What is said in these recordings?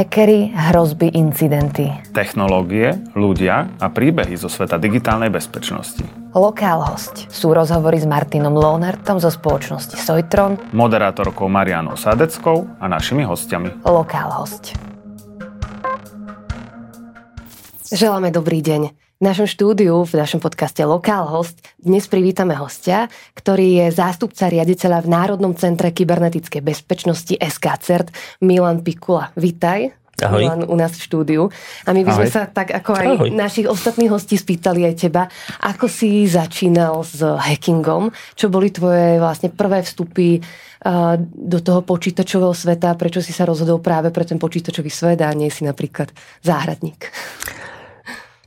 Hackery, hrozby, incidenty. Technológie, ľudia a príbehy zo sveta digitálnej bezpečnosti. Lokál host sú rozhovory s Martinom Lohnertom zo spoločnosti Sojtron, Moderátorkou Marianou Sadeckou a našimi hostiami. Lokál host. Želáme dobrý deň. V našom štúdiu, v našom podcaste Lokál host, dnes privítame hostia, ktorý je zástupca riaditeľa v Národnom centre kybernetickej bezpečnosti SKCERT, Milan Pikula. Vítaj. Ahoj. Milan u nás v štúdiu. A my by sme Ahoj. sa tak ako aj Ahoj. našich ostatných hostí spýtali aj teba, ako si začínal s hackingom, čo boli tvoje vlastne prvé vstupy uh, do toho počítačového sveta, prečo si sa rozhodol práve pre ten počítačový svet a nie si napríklad záhradník.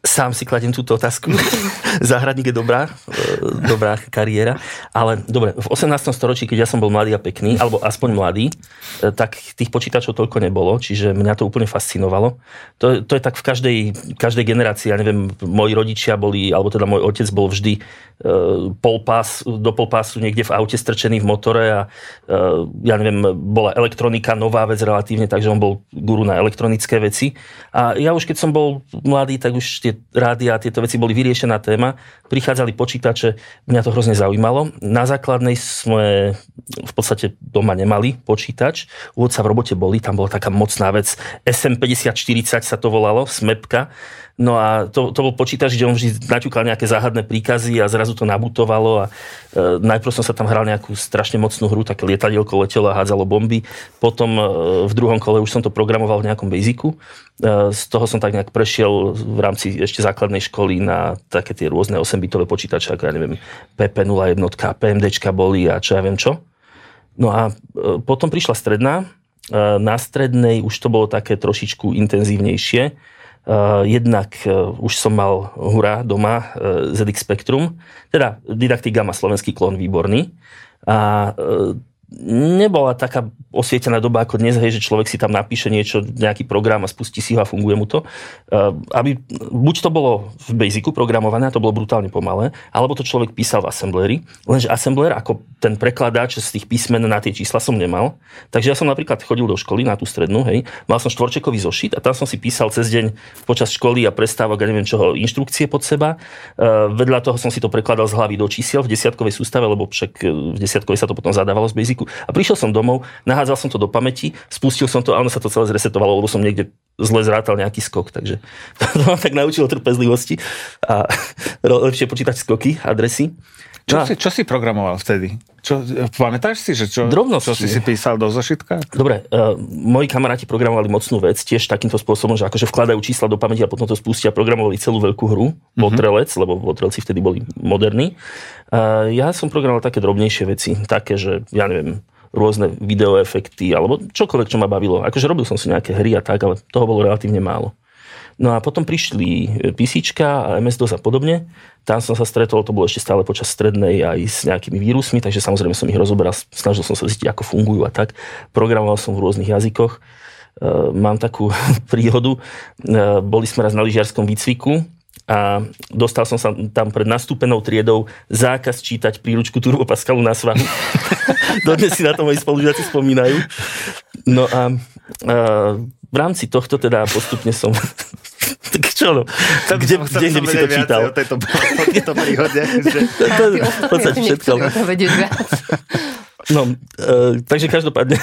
Sám si kladiem túto otázku. Záhradník je dobrá, e, dobrá kariéra. Ale dobre, v 18. storočí, keď ja som bol mladý a pekný, alebo aspoň mladý, e, tak tých počítačov toľko nebolo, čiže mňa to úplne fascinovalo. To, to je tak v každej, každej generácii, ja neviem, moji rodičia boli, alebo teda môj otec bol vždy e, polpás, do polpásu niekde v aute strčený v motore a ja neviem, bola elektronika nová vec relatívne, takže on bol guru na elektronické veci. A ja už keď som bol mladý, tak už tie rádia a tieto veci boli vyriešená téma. Prichádzali počítače, mňa to hrozne zaujímalo. Na základnej sme v podstate doma nemali počítač. U otca v robote boli, tam bola taká mocná vec. SM5040 sa to volalo, smepka. No a to, to bol počítač, kde on vždy naťukal nejaké záhadné príkazy a zrazu to nabutovalo a e, najprv som sa tam hral nejakú strašne mocnú hru, také lietadielko letelo a hádzalo bomby. Potom e, v druhom kole už som to programoval v nejakom basicu. E, z toho som tak nejak prešiel v rámci ešte základnej školy na také tie rôzne 8-bitové počítače, ako ja neviem, PP01, PMDčka boli a čo ja viem čo. No a e, potom prišla stredná. E, Na strednej už to bolo také trošičku intenzívnejšie. Uh, jednak uh, už som mal hurá doma uh, ZX Spectrum, teda Didactic Gamma, slovenský klon výborný. A nebola taká osvietená doba ako dnes, hej, že človek si tam napíše niečo, nejaký program a spustí si ho a funguje mu to. Uh, aby, buď to bolo v Basicu programované, a to bolo brutálne pomalé, alebo to človek písal v Assembleri, lenže Assembler ako ten prekladač z tých písmen na tie čísla som nemal. Takže ja som napríklad chodil do školy na tú strednú, hej, mal som štvorčekový zošit a tam som si písal cez deň počas školy a prestávok a neviem čoho inštrukcie pod seba. Uh, vedľa toho som si to prekladal z hlavy do čísiel v desiatkovej sústave, lebo však v desiatkovej sa to potom zadávalo z Basicu. A prišiel som domov, nahádzal som to do pamäti, spustil som to a ono sa to celé zresetovalo, lebo som niekde zle zrátal nejaký skok, takže to ma tak naučilo trpezlivosti a lepšie počítať skoky, adresy. Čo, si, čo si programoval vtedy? Čo, pamätáš si, že čo, Drobnosti. čo si si písal do zošitka? Dobre, uh, moji kamaráti programovali mocnú vec, tiež takýmto spôsobom, že akože vkladajú čísla do pamäti a potom to spustia, programovali celú veľkú hru, Votrelec, lebo Votrelci vtedy boli moderní. Uh, ja som programoval také drobnejšie veci, také, že ja neviem, rôzne videoefekty, alebo čokoľvek, čo ma bavilo. Akože robil som si nejaké hry a tak, ale toho bolo relatívne málo. No a potom prišli PC a MS-DOS a podobne. Tam som sa stretol, to bolo ešte stále počas strednej aj s nejakými vírusmi, takže samozrejme som ich rozoberal, snažil som sa zistiť, ako fungujú a tak. Programoval som v rôznych jazykoch. E, Mám takú príhodu. E, Boli sme raz na lyžiarskom výcviku a dostal som sa tam pred nastúpenou triedou zákaz čítať príručku Turbo Pascalu na svahu. Dodnes si na to moji spolužiaci spomínajú. No a, a v rámci tohto teda postupne som... tak čo no? Kde, kde, kde by si to čítal? O tejto, o tejto príhode. Že... To, to, je v podstate všetko. No, e, takže každopádne,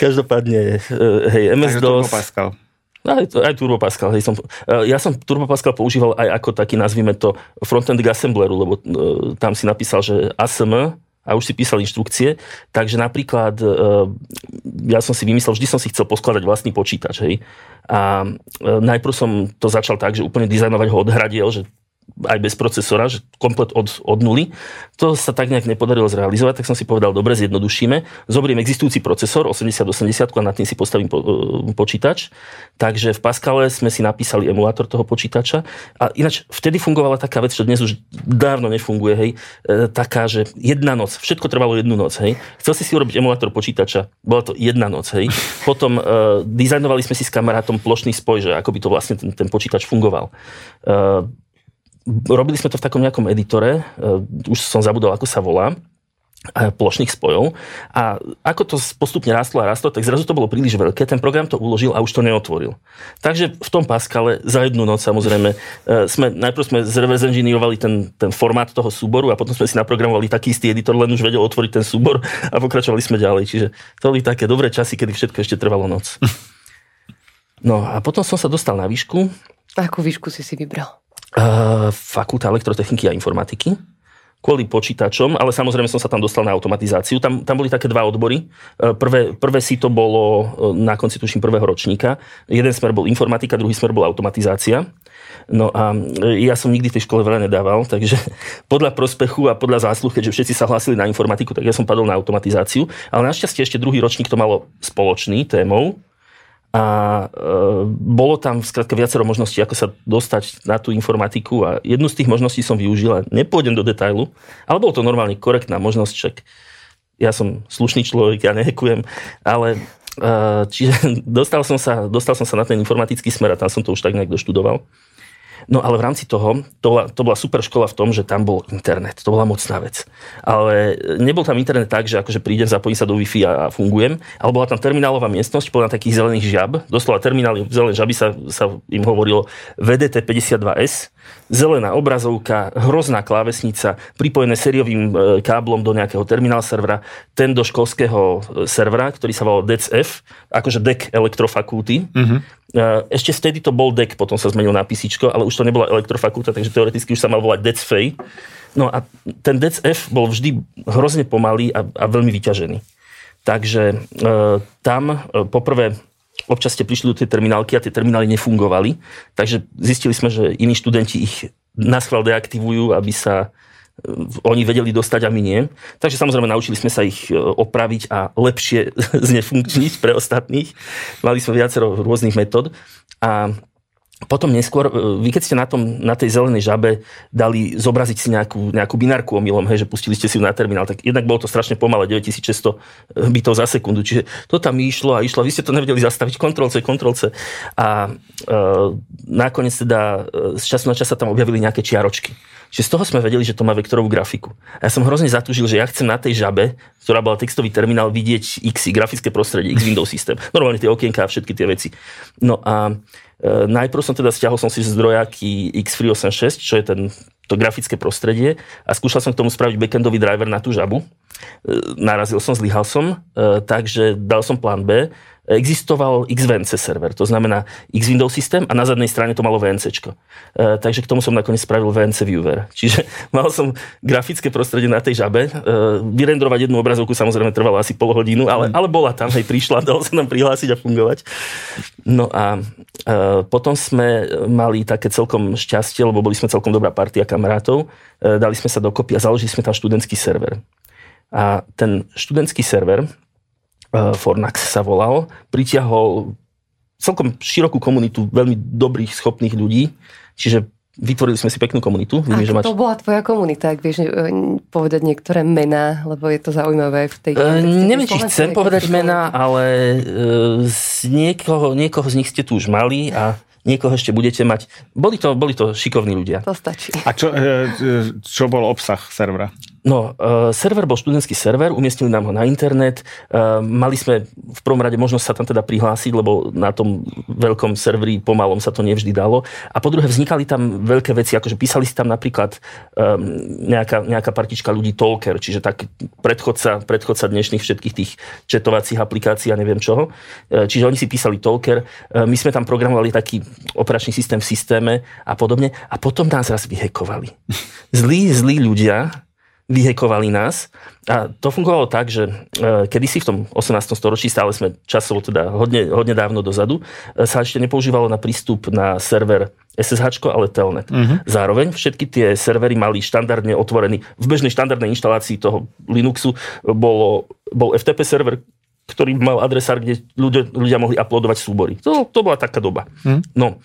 každopádne, e, hej, Takže MS-DOS, Pascal. Aj, aj Turbo Pascal, hej, som, e, ja som Turbo Pascal používal aj ako taký, nazvime to, frontend k assembleru, lebo e, tam si napísal, že ASM, a už si písal inštrukcie, takže napríklad e, ja som si vymyslel, vždy som si chcel poskladať vlastný počítač, hej. A najprv som to začal tak, že úplne dizajnovať ho od hradiel, že aj bez procesora, že komplet od, od nuly. To sa tak nejak nepodarilo zrealizovať, tak som si povedal, dobre, zjednodušíme. Zoberiem existujúci procesor 8080 a nad tým si postavím po, e, počítač. Takže v Pascale sme si napísali emulátor toho počítača. A ináč vtedy fungovala taká vec, čo dnes už dávno nefunguje, hej, e, taká, že jedna noc, všetko trvalo jednu noc, hej. Chcel si si urobiť emulátor počítača, bola to jedna noc, hej. Potom e, dizajnovali sme si s kamarátom plošný spoj, že ako by to vlastne ten, ten počítač fungoval. E, robili sme to v takom nejakom editore, uh, už som zabudol, ako sa volá. plošných spojov. A ako to postupne rastlo a rastlo, tak zrazu to bolo príliš veľké, ten program to uložil a už to neotvoril. Takže v tom Pascale za jednu noc samozrejme sme, najprv sme zreverse ten, ten formát toho súboru a potom sme si naprogramovali taký istý editor, len už vedel otvoriť ten súbor a pokračovali sme ďalej. Čiže to boli také dobré časy, kedy všetko ešte trvalo noc. No a potom som sa dostal na výšku. Akú výšku si si vybral? Uh, fakulta elektrotechniky a informatiky kvôli počítačom, ale samozrejme som sa tam dostal na automatizáciu. Tam, tam boli také dva odbory. E, prvé, prvé si to bolo e, na konci tuším prvého ročníka. Jeden smer bol informatika, druhý smer bol automatizácia. No a ja som nikdy v tej škole veľa nedával, takže podľa prospechu a podľa zásluh, keďže všetci sa hlásili na informatiku, tak ja som padol na automatizáciu. Ale našťastie ešte druhý ročník to malo spoločný témou a e, bolo tam skrátka viacero možností, ako sa dostať na tú informatiku a jednu z tých možností som využil nepôjdem do detailu, ale bolo to normálne korektná možnosť, však ja som slušný človek, ja nehekujem, ale e, čiže dostal som, sa, dostal som sa na ten informatický smer a tam som to už tak nejak doštudoval. No ale v rámci toho, to bola, to bola super škola v tom, že tam bol internet. To bola mocná vec. Ale nebol tam internet tak, že akože prídem, zapojím sa do Wi-Fi a, a fungujem, ale bola tam terminálová miestnosť plná takých zelených žiab. Doslova terminály zelené žaby sa, sa im hovorilo VDT 52S zelená obrazovka, hrozná klávesnica, pripojené sériovým e, káblom do nejakého terminál servera, ten do školského e, servera, ktorý sa volal DECF, akože DEC elektrofakulty. Uh-huh. Ešte vtedy to bol DEC, potom sa zmenil na písičko, ale už to nebola elektrofakulta, takže teoreticky už sa mal volať DECFEJ. No a ten DECF bol vždy hrozne pomalý a, a veľmi vyťažený. Takže e, tam e, poprvé občas ste prišli do tej terminálky a tie terminály nefungovali, takže zistili sme, že iní študenti ich na schvál deaktivujú, aby sa oni vedeli dostať a my nie. Takže samozrejme naučili sme sa ich e, opraviť a lepšie znefunkčniť pre ostatných. Mali sme viacero rôznych metód a potom neskôr, e, vy keď ste na, tom, na tej zelenej žabe dali zobraziť si nejakú, nejakú binárku omylom, hej, že pustili ste si ju na terminál, tak jednak bolo to strašne pomalé, 9600 bytov za sekundu, čiže to tam išlo a išlo, vy ste to nevedeli zastaviť, kontrolce, kontrolce a e, nakoniec teda e, z času na čas sa tam objavili nejaké čiaročky. Čiže z toho sme vedeli, že to má vektorovú grafiku. A ja som hrozne zatúžil, že ja chcem na tej žabe, ktorá bola textový terminál, vidieť X, grafické prostredie, X Windows systém. Normálne tie okienka a všetky tie veci. No a E, najprv som teda stiahol som si zdrojaky X386, čo je ten, to grafické prostredie a skúšal som k tomu spraviť backendový driver na tú žabu. E, narazil som, zlyhal som, e, takže dal som plán B existoval XVNC server, to znamená X Windows systém a na zadnej strane to malo VNC. E, takže k tomu som nakoniec spravil VNC Viewer. Čiže mal som grafické prostredie na tej žabe. E, vyrendrovať jednu obrazovku samozrejme trvalo asi pol hodinu, ale, ale bola tam, hej, prišla, dalo sa nám prihlásiť a fungovať. No a e, potom sme mali také celkom šťastie, lebo boli sme celkom dobrá partia kamarátov. E, dali sme sa dokopy a založili sme tam študentský server. A ten študentský server Fornax sa volal, pritiahol celkom širokú komunitu veľmi dobrých, schopných ľudí, čiže vytvorili sme si peknú komunitu. Vidím, že máš... to bola tvoja komunita, ak vieš eh, povedať niektoré mená, lebo je to zaujímavé v tej... Uh, neviem, či chcem povedať mená, ale uh, z niekoho, niekoho z nich ste tu už mali a niekoho ešte budete mať. Boli to, boli to šikovní ľudia. To stačí. A čo, čo bol obsah servera? No, uh, server bol študentský server, umiestnili nám ho na internet, mali sme v prvom rade možnosť sa tam teda prihlásiť, lebo na tom veľkom serveri pomalom sa to nevždy dalo. A po druhé vznikali tam veľké veci, akože písali si tam napríklad nejaká, nejaká partička ľudí Talker, čiže tak predchodca, predchodca dnešných všetkých tých četovacích aplikácií a neviem čoho. Čiže oni si písali Talker, my sme tam programovali taký operačný systém v systéme a podobne a potom nás raz vyhekovali. Zlí, zlí ľudia, vyhekovali nás. A to fungovalo tak, že e, kedysi v tom 18. storočí, stále sme časovo teda hodne, hodne dávno dozadu, e, sa ešte nepoužívalo na prístup na server SSH, ale Telnet. Uh-huh. Zároveň všetky tie servery mali štandardne otvorený, v bežnej štandardnej inštalácii toho Linuxu bolo, bol FTP server, ktorý mal adresár, kde ľudia, ľudia mohli uploadovať súbory. To, to bola taká doba. Uh-huh. No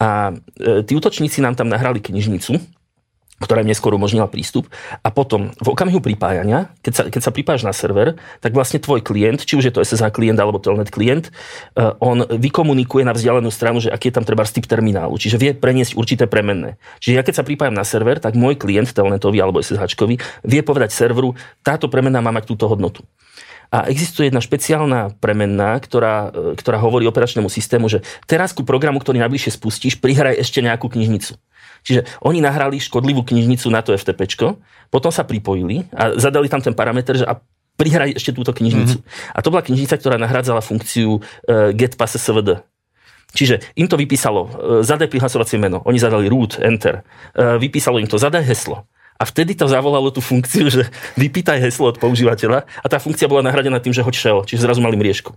a e, tí útočníci nám tam nahrali knižnicu, ktorá im neskôr umožnila prístup. A potom v okamihu pripájania, keď sa, keď sa pripájaš na server, tak vlastne tvoj klient, či už je to SSH klient alebo Telnet klient, uh, on vykomunikuje na vzdialenú stranu, že aký je tam treba typ terminálu. Čiže vie preniesť určité premenné. Čiže ja keď sa pripájam na server, tak môj klient Telnetový alebo SSH vie povedať serveru, táto premenná má mať túto hodnotu. A existuje jedna špeciálna premenná, ktorá, e, ktorá hovorí operačnému systému, že teraz ku programu, ktorý najbližšie spustíš, prihraj ešte nejakú knižnicu. Čiže oni nahrali škodlivú knižnicu na to FTP, potom sa pripojili a zadali tam ten parameter, že a prihraj ešte túto knižnicu. Mm-hmm. A to bola knižnica, ktorá nahradzala funkciu uh, get SVD. Čiže im to vypísalo, uh, zadaj prihlasovacie meno, oni zadali root, enter, vypísalo im to, zadaj heslo. A vtedy to zavolalo tú funkciu, že vypýtaj heslo od používateľa a tá funkcia bola nahradená tým, že hoď shell, čiže zrazu mali mriežku.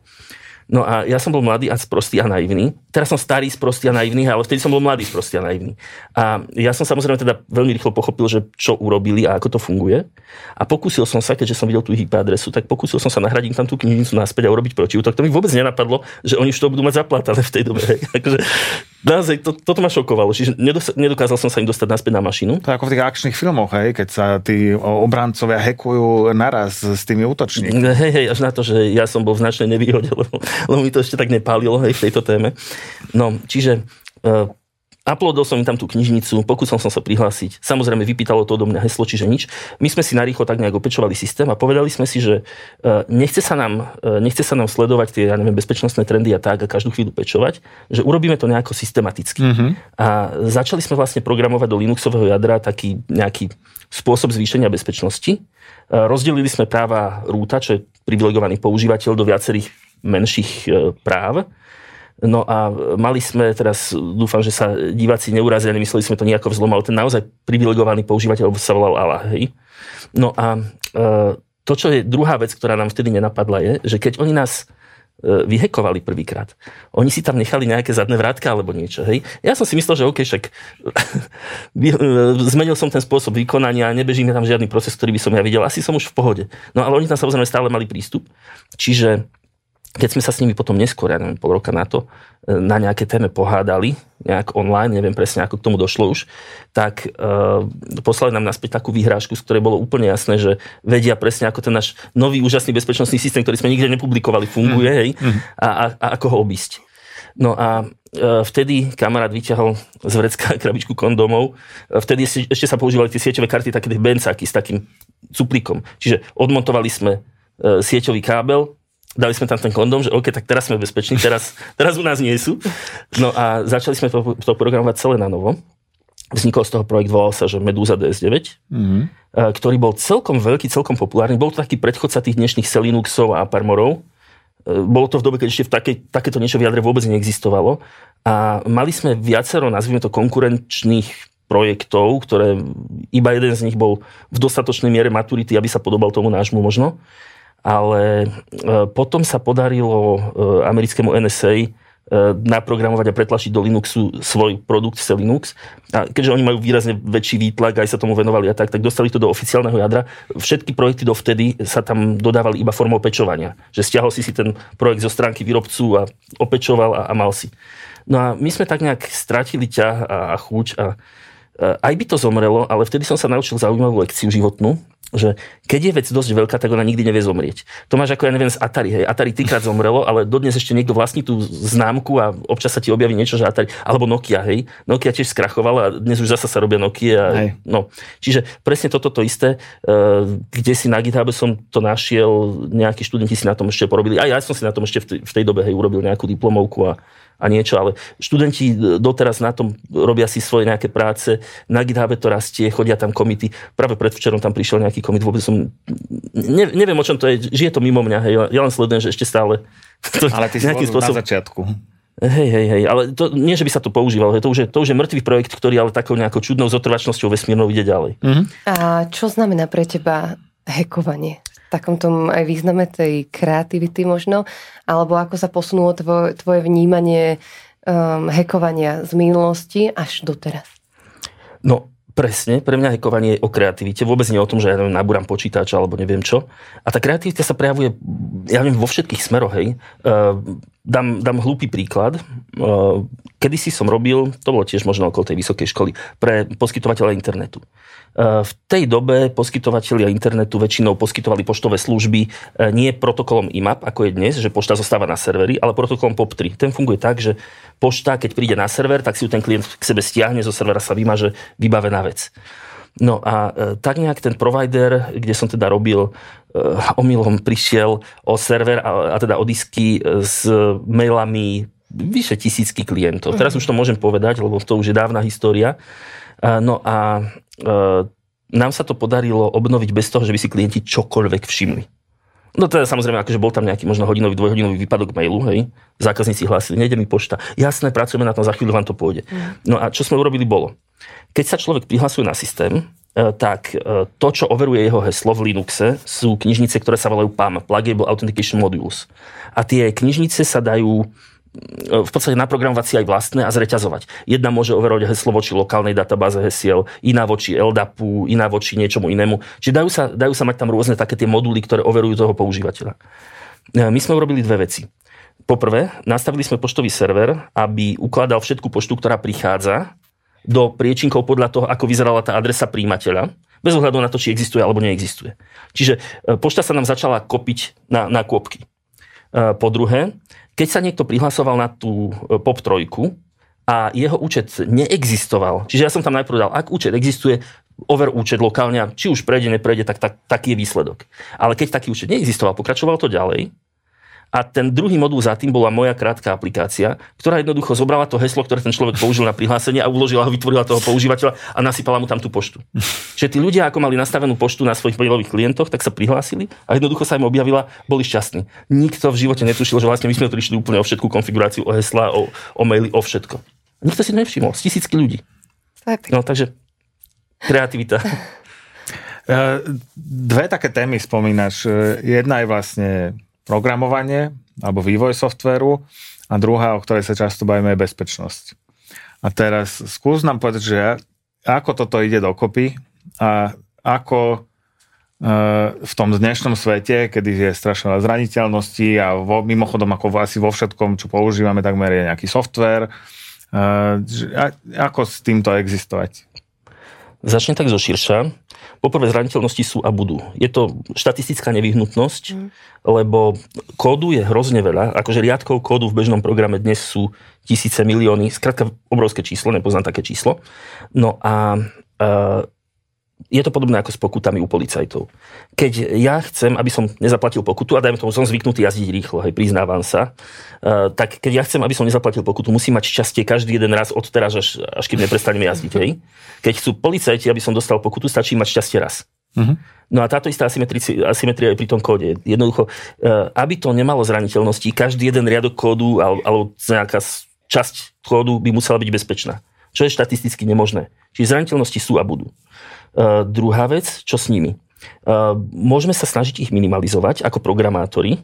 No a ja som bol mladý a sprostý a naivný. Teraz som starý, sprostý a naivný, ale vtedy som bol mladý, sprostý a naivný. A ja som samozrejme teda veľmi rýchlo pochopil, že čo urobili a ako to funguje. A pokúsil som sa, keďže som videl tú IP adresu, tak pokúsil som sa nahradiť tam tú knižnicu naspäť a urobiť protiútok. To mi vôbec nenapadlo, že oni už to budú mať zaplatané v tej dobe. akože, naozaj, to, toto ma šokovalo. Čiže nedokázal som sa im dostať naspäť na mašinu. To je ako v tých akčných filmoch, hej, keď sa tí obrancovia hekujú naraz s tými útočníkmi. Hej, hej, až na to, že ja som bol v značnej nevýhode, lebo, lebo mi to ešte tak nepálilo hej, v tejto téme. No, čiže uh, Uploadol som im tam tú knižnicu, pokúsil som sa prihlásiť. Samozrejme, vypýtalo to do mňa heslo, čiže nič. My sme si narýchlo tak nejak opečovali systém a povedali sme si, že e, nechce sa nám, e, nechce sa nám sledovať tie ja neviem, bezpečnostné trendy a tak a každú chvíľu pečovať, že urobíme to nejako systematicky. Mm-hmm. A začali sme vlastne programovať do Linuxového jadra taký nejaký spôsob zvýšenia bezpečnosti. Rozdelili sme práva rúta, čo je privilegovaný používateľ do viacerých menších práv No a mali sme teraz, dúfam, že sa diváci neurazia, nemysleli sme to nejako vzlom, ale ten naozaj privilegovaný používateľ sa volal Allah. Hej? No a e, to, čo je druhá vec, ktorá nám vtedy nenapadla, je, že keď oni nás e, vyhekovali prvýkrát. Oni si tam nechali nejaké zadné vrátka alebo niečo. Hej? Ja som si myslel, že OK, však e, zmenil som ten spôsob vykonania, nebežíme tam žiadny proces, ktorý by som ja videl. Asi som už v pohode. No ale oni tam samozrejme stále mali prístup. Čiže keď sme sa s nimi potom neskôr, ja neviem, pol roka na to, e, na nejaké téme pohádali, nejak online, neviem presne, ako k tomu došlo už, tak uh, poslali nám naspäť takú výhrážku, z ktorej bolo úplne jasné, že vedia presne, ako ten náš nový úžasný bezpečnostný systém, ktorý sme nikde nepublikovali, funguje, mm. hej, mm. A, a, a ako ho obísť. No a uh, vtedy kamarát vyťahol z vrecka krabičku kondomov. Vtedy ešte, sa používali tie sieťové karty, také bencáky s takým cuplíkom. Čiže odmontovali sme sieťový kábel, dali sme tam ten kondom, že OK, tak teraz sme bezpeční, teraz, teraz u nás nie sú. No a začali sme to, to programovať celé na novo. Vznikol z toho projekt, volal sa, že Medusa DS9, mm-hmm. ktorý bol celkom veľký, celkom populárny. Bol to taký predchodca tých dnešných Selinuxov a Parmorov. E, bolo to v dobe, keď ešte v takej, takéto niečo v jadre vôbec neexistovalo. A mali sme viacero, nazvime to, konkurenčných projektov, ktoré iba jeden z nich bol v dostatočnej miere maturity, aby sa podobal tomu nášmu možno ale e, potom sa podarilo e, americkému NSA e, naprogramovať a pretlačiť do Linuxu svoj produkt C Linux. A keďže oni majú výrazne väčší výtlak, aj sa tomu venovali a tak, tak dostali to do oficiálneho jadra. Všetky projekty dovtedy sa tam dodávali iba formou pečovania. Že stiahol si si ten projekt zo stránky výrobcu a opečoval a, a mal si. No a my sme tak nejak stratili ťah a, a chuť a aj by to zomrelo, ale vtedy som sa naučil zaujímavú lekciu životnú, že keď je vec dosť veľká, tak ona nikdy nevie zomrieť. To máš ako ja neviem z Atari. Hej. Atari týkrát zomrelo, ale dodnes ešte niekto vlastní tú známku a občas sa ti objaví niečo, že Atari, alebo Nokia, hej. Nokia tiež skrachovala a dnes už zasa sa robia Nokia. A, no. Čiže presne toto to isté, uh, kde si na GitHub som to našiel, nejakí študenti si na tom ešte porobili. A ja som si na tom ešte v tej, v tej dobe hej, urobil nejakú diplomovku a, a niečo, ale študenti doteraz na tom robia si svoje nejaké práce, na GitHub to rastie, chodia tam komity. Práve predvčerom tam prišiel nejaký komit, vôbec som, ne, neviem o čom to je, žije to mimo mňa, hej, ja len sledujem, že ešte stále. To, ale ty si spôsob... na začiatku. Hej, hej, hej, ale to, nie, že by sa to používalo, to už, je, to už je mŕtvý projekt, ktorý ale takou nejakou čudnou zotrvačnosťou vesmírnou ide ďalej. Mm-hmm. A čo znamená pre teba hekovanie? Takom tom aj význame tej kreativity možno, alebo ako sa posunulo tvoje, tvoje vnímanie um, hekovania z minulosti až doteraz? No, Presne, pre mňa hekovanie je o kreativite, vôbec nie o tom, že ja neviem, nabúram počítač alebo neviem čo. A tá kreativita sa prejavuje, ja viem, vo všetkých smeroch, hej. Uh, dám, dám hlúpy príklad. Uh, kedysi som robil, to bolo tiež možno okolo tej vysokej školy, pre poskytovateľa internetu. V tej dobe poskytovateľia internetu väčšinou poskytovali poštové služby nie protokolom IMAP, ako je dnes, že pošta zostáva na serveri, ale protokolom POP3. Ten funguje tak, že pošta, keď príde na server, tak si ju ten klient k sebe stiahne, zo servera sa vymaže vybavená vec. No a tak nejak ten provider, kde som teda robil, omylom prišiel o server a, a teda o disky s mailami vyše tisícky klientov. Teraz už to môžem povedať, lebo to už je dávna história. No a nám sa to podarilo obnoviť bez toho, že by si klienti čokoľvek všimli. No teda samozrejme, akože bol tam nejaký možno hodinový, dvojhodinový výpadok mailu, hej. Zákazníci hlásili, nejde mi pošta. Jasné, pracujeme na tom, za chvíľu vám to pôjde. No a čo sme urobili bolo, keď sa človek prihlasuje na systém, tak to, čo overuje jeho heslo v Linuxe, sú knižnice, ktoré sa volajú PAM, Pluggable Authentication Modules. A tie knižnice sa dajú v podstate naprogramovať si aj vlastné a zreťazovať. Jedna môže overovať heslo voči lokálnej databáze hesiel, iná voči LDAPu, iná voči niečomu inému. Čiže dajú sa, dajú sa mať tam rôzne také tie moduly, ktoré overujú toho používateľa. E, my sme urobili dve veci. Poprvé, nastavili sme poštový server, aby ukladal všetku poštu, ktorá prichádza do priečinkov podľa toho, ako vyzerala tá adresa príjimateľa, bez ohľadu na to, či existuje alebo neexistuje. Čiže e, pošta sa nám začala kopiť na, na kôpky. E, po druhé, keď sa niekto prihlasoval na tú e, POP trojku a jeho účet neexistoval, čiže ja som tam najprv dal, ak účet existuje, over účet lokálne, či už prejde, neprejde, tak, tak taký je výsledok. Ale keď taký účet neexistoval, pokračoval to ďalej, a ten druhý modul za tým bola moja krátka aplikácia, ktorá jednoducho zobrala to heslo, ktoré ten človek použil na prihlásenie a uložila ho, vytvorila toho používateľa a nasypala mu tam tú poštu. Čiže tí ľudia, ako mali nastavenú poštu na svojich mailových klientoch, tak sa prihlásili a jednoducho sa im objavila, boli šťastní. Nikto v živote netušil, že vlastne my sme prišli úplne o všetku konfiguráciu, o hesla, o, o maily, o všetko. Nikto si to nevšimol, z tisícky ľudí. No takže kreativita. E, dve také témy spomínaš. E, jedna je vlastne programovanie alebo vývoj softvéru a druhá, o ktorej sa často bavíme, je bezpečnosť. A teraz skús nám povedať, že ako toto ide dokopy a ako e, v tom dnešnom svete, kedy je strašne veľa zraniteľností a vo, mimochodom ako asi vo všetkom, čo používame, takmer je nejaký software. E, ako s týmto existovať? Začne tak zo širša. Poprvé, zraniteľnosti sú a budú. Je to štatistická nevyhnutnosť, mm. lebo kódu je hrozne veľa. Akože riadkov kódu v bežnom programe dnes sú tisíce, milióny, skrátka obrovské číslo, nepoznám také číslo. No a uh, je to podobné ako s pokutami u policajtov. Keď ja chcem, aby som nezaplatil pokutu, a dajme tomu, som zvyknutý jazdiť rýchlo, hej, priznávam sa, uh, tak keď ja chcem, aby som nezaplatil pokutu, musím mať šťastie každý jeden raz od teraz, až, až kým neprestaneme jazdiť. Hej. Keď chcú policajti, aby som dostal pokutu, stačí mať šťastie raz. Uh-huh. No a táto istá asymetria je pri tom kóde. Jednoducho, uh, aby to nemalo zraniteľnosti, každý jeden riadok kódu alebo nejaká časť kódu by musela byť bezpečná. Čo je štatisticky nemožné. Čiže zraniteľnosti sú a budú. Uh, druhá vec, čo s nimi? Uh, môžeme sa snažiť ich minimalizovať ako programátori,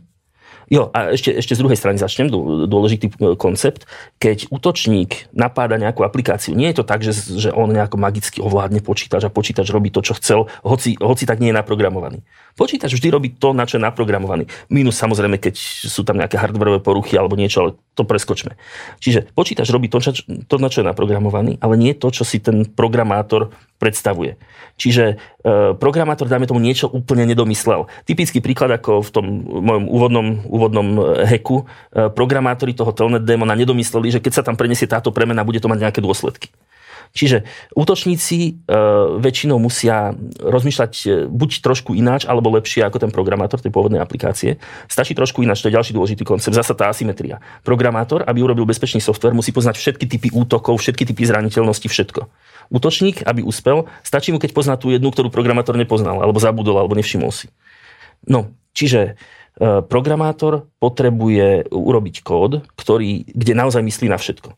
Jo, a ešte, ešte z druhej strany začnem, dôležitý e, koncept. Keď útočník napáda nejakú aplikáciu, nie je to tak, že, že on nejako magicky ovládne počítač a počítač robí to, čo chcel, hoci, hoci tak nie je naprogramovaný. Počítač vždy robí to, na čo je naprogramovaný. Minus samozrejme, keď sú tam nejaké hardwareové poruchy alebo niečo, ale to preskočme. Čiže počítač robí to, čo, to, na čo je naprogramovaný, ale nie to, čo si ten programátor predstavuje. Čiže e, programátor, dáme tomu, niečo úplne nedomyslel. Typický príklad, ako v tom mojom úvodnom, úvodnom heku, e, programátori toho telnet démona nedomysleli, že keď sa tam prenesie táto premena, bude to mať nejaké dôsledky. Čiže útočníci e, väčšinou musia rozmýšľať e, buď trošku ináč, alebo lepšie ako ten programátor tej pôvodnej aplikácie. Stačí trošku ináč, to je ďalší dôležitý koncept, zasa tá asymetria. Programátor, aby urobil bezpečný software, musí poznať všetky typy útokov, všetky typy zraniteľnosti, všetko. Útočník, aby uspel, stačí mu, keď pozná tú jednu, ktorú programátor nepoznal, alebo zabudol, alebo nevšimol si. No, čiže e, programátor potrebuje urobiť kód, ktorý, kde naozaj myslí na všetko.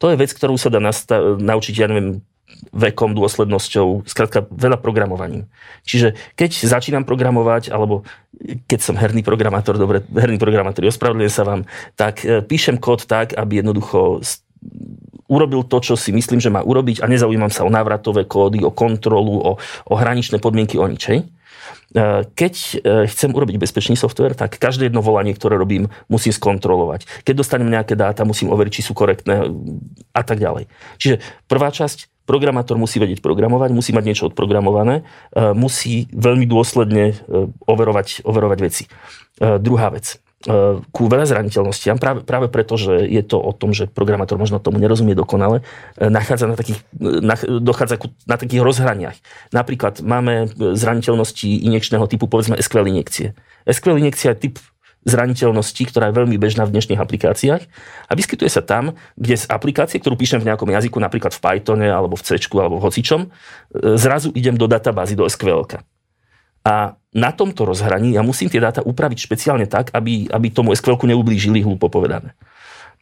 To je vec, ktorú sa dá nasta- naučiť, ja neviem, vekom, dôslednosťou, skrátka veľa programovaním. Čiže keď začínam programovať, alebo keď som herný programátor, dobre, herný programátor, ospravedlňujem sa vám, tak e, píšem kód tak, aby jednoducho urobil to, čo si myslím, že má urobiť a nezaujímam sa o návratové kódy, o kontrolu, o, o hraničné podmienky, o ničej. Keď chcem urobiť bezpečný software, tak každé jedno volanie, ktoré robím, musím skontrolovať. Keď dostanem nejaké dáta, musím overiť, či sú korektné a tak ďalej. Čiže prvá časť, programátor musí vedieť programovať, musí mať niečo odprogramované, musí veľmi dôsledne overovať, overovať veci. Druhá vec E, ku veľa zraniteľnostiam, práve, práve preto, že je to o tom, že programátor možno tomu nerozumie dokonale, e, nachádza na takých, na, dochádza ku, na takých rozhraniach. Napríklad máme zraniteľnosti injekčného typu, povedzme SQL injekcie. SQL injekcia je typ zraniteľnosti, ktorá je veľmi bežná v dnešných aplikáciách a vyskytuje sa tam, kde z aplikácie, ktorú píšem v nejakom jazyku, napríklad v Pythone alebo v C alebo v hocičom, e, zrazu idem do databázy, do SQL. -ka. A na tomto rozhraní ja musím tie dáta upraviť špeciálne tak, aby, aby tomu SQL neublížili, hlúpo povedané.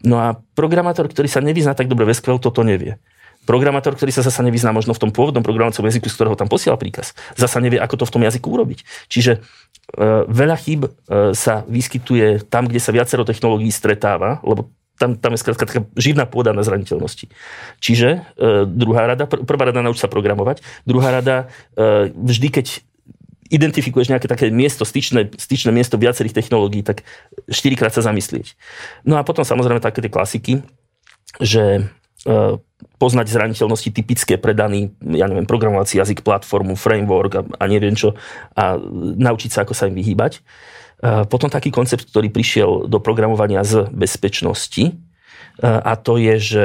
No a programátor, ktorý sa nevyzná tak dobre v SQL, toto nevie. Programátor, ktorý sa zasa nevyzná možno v tom pôvodnom programovacom jazyku, z ktorého tam posiela príkaz, zasa nevie, ako to v tom jazyku urobiť. Čiže e, veľa chýb e, sa vyskytuje tam, kde sa viacero technológií stretáva, lebo tam, tam je skrátka taká živná pôda na zraniteľnosti. Čiže e, druhá rada, pr- prvá rada nauč sa programovať, druhá rada, e, vždy keď identifikuješ nejaké také miesto, styčné, styčné miesto viacerých technológií, tak štyrikrát sa zamyslieť. No a potom samozrejme také tie klasiky, že e, poznať zraniteľnosti typické pre daný, ja neviem, programovací jazyk, platformu, framework a, a neviem čo a naučiť sa, ako sa im vyhýbať. E, potom taký koncept, ktorý prišiel do programovania z bezpečnosti, a to je, že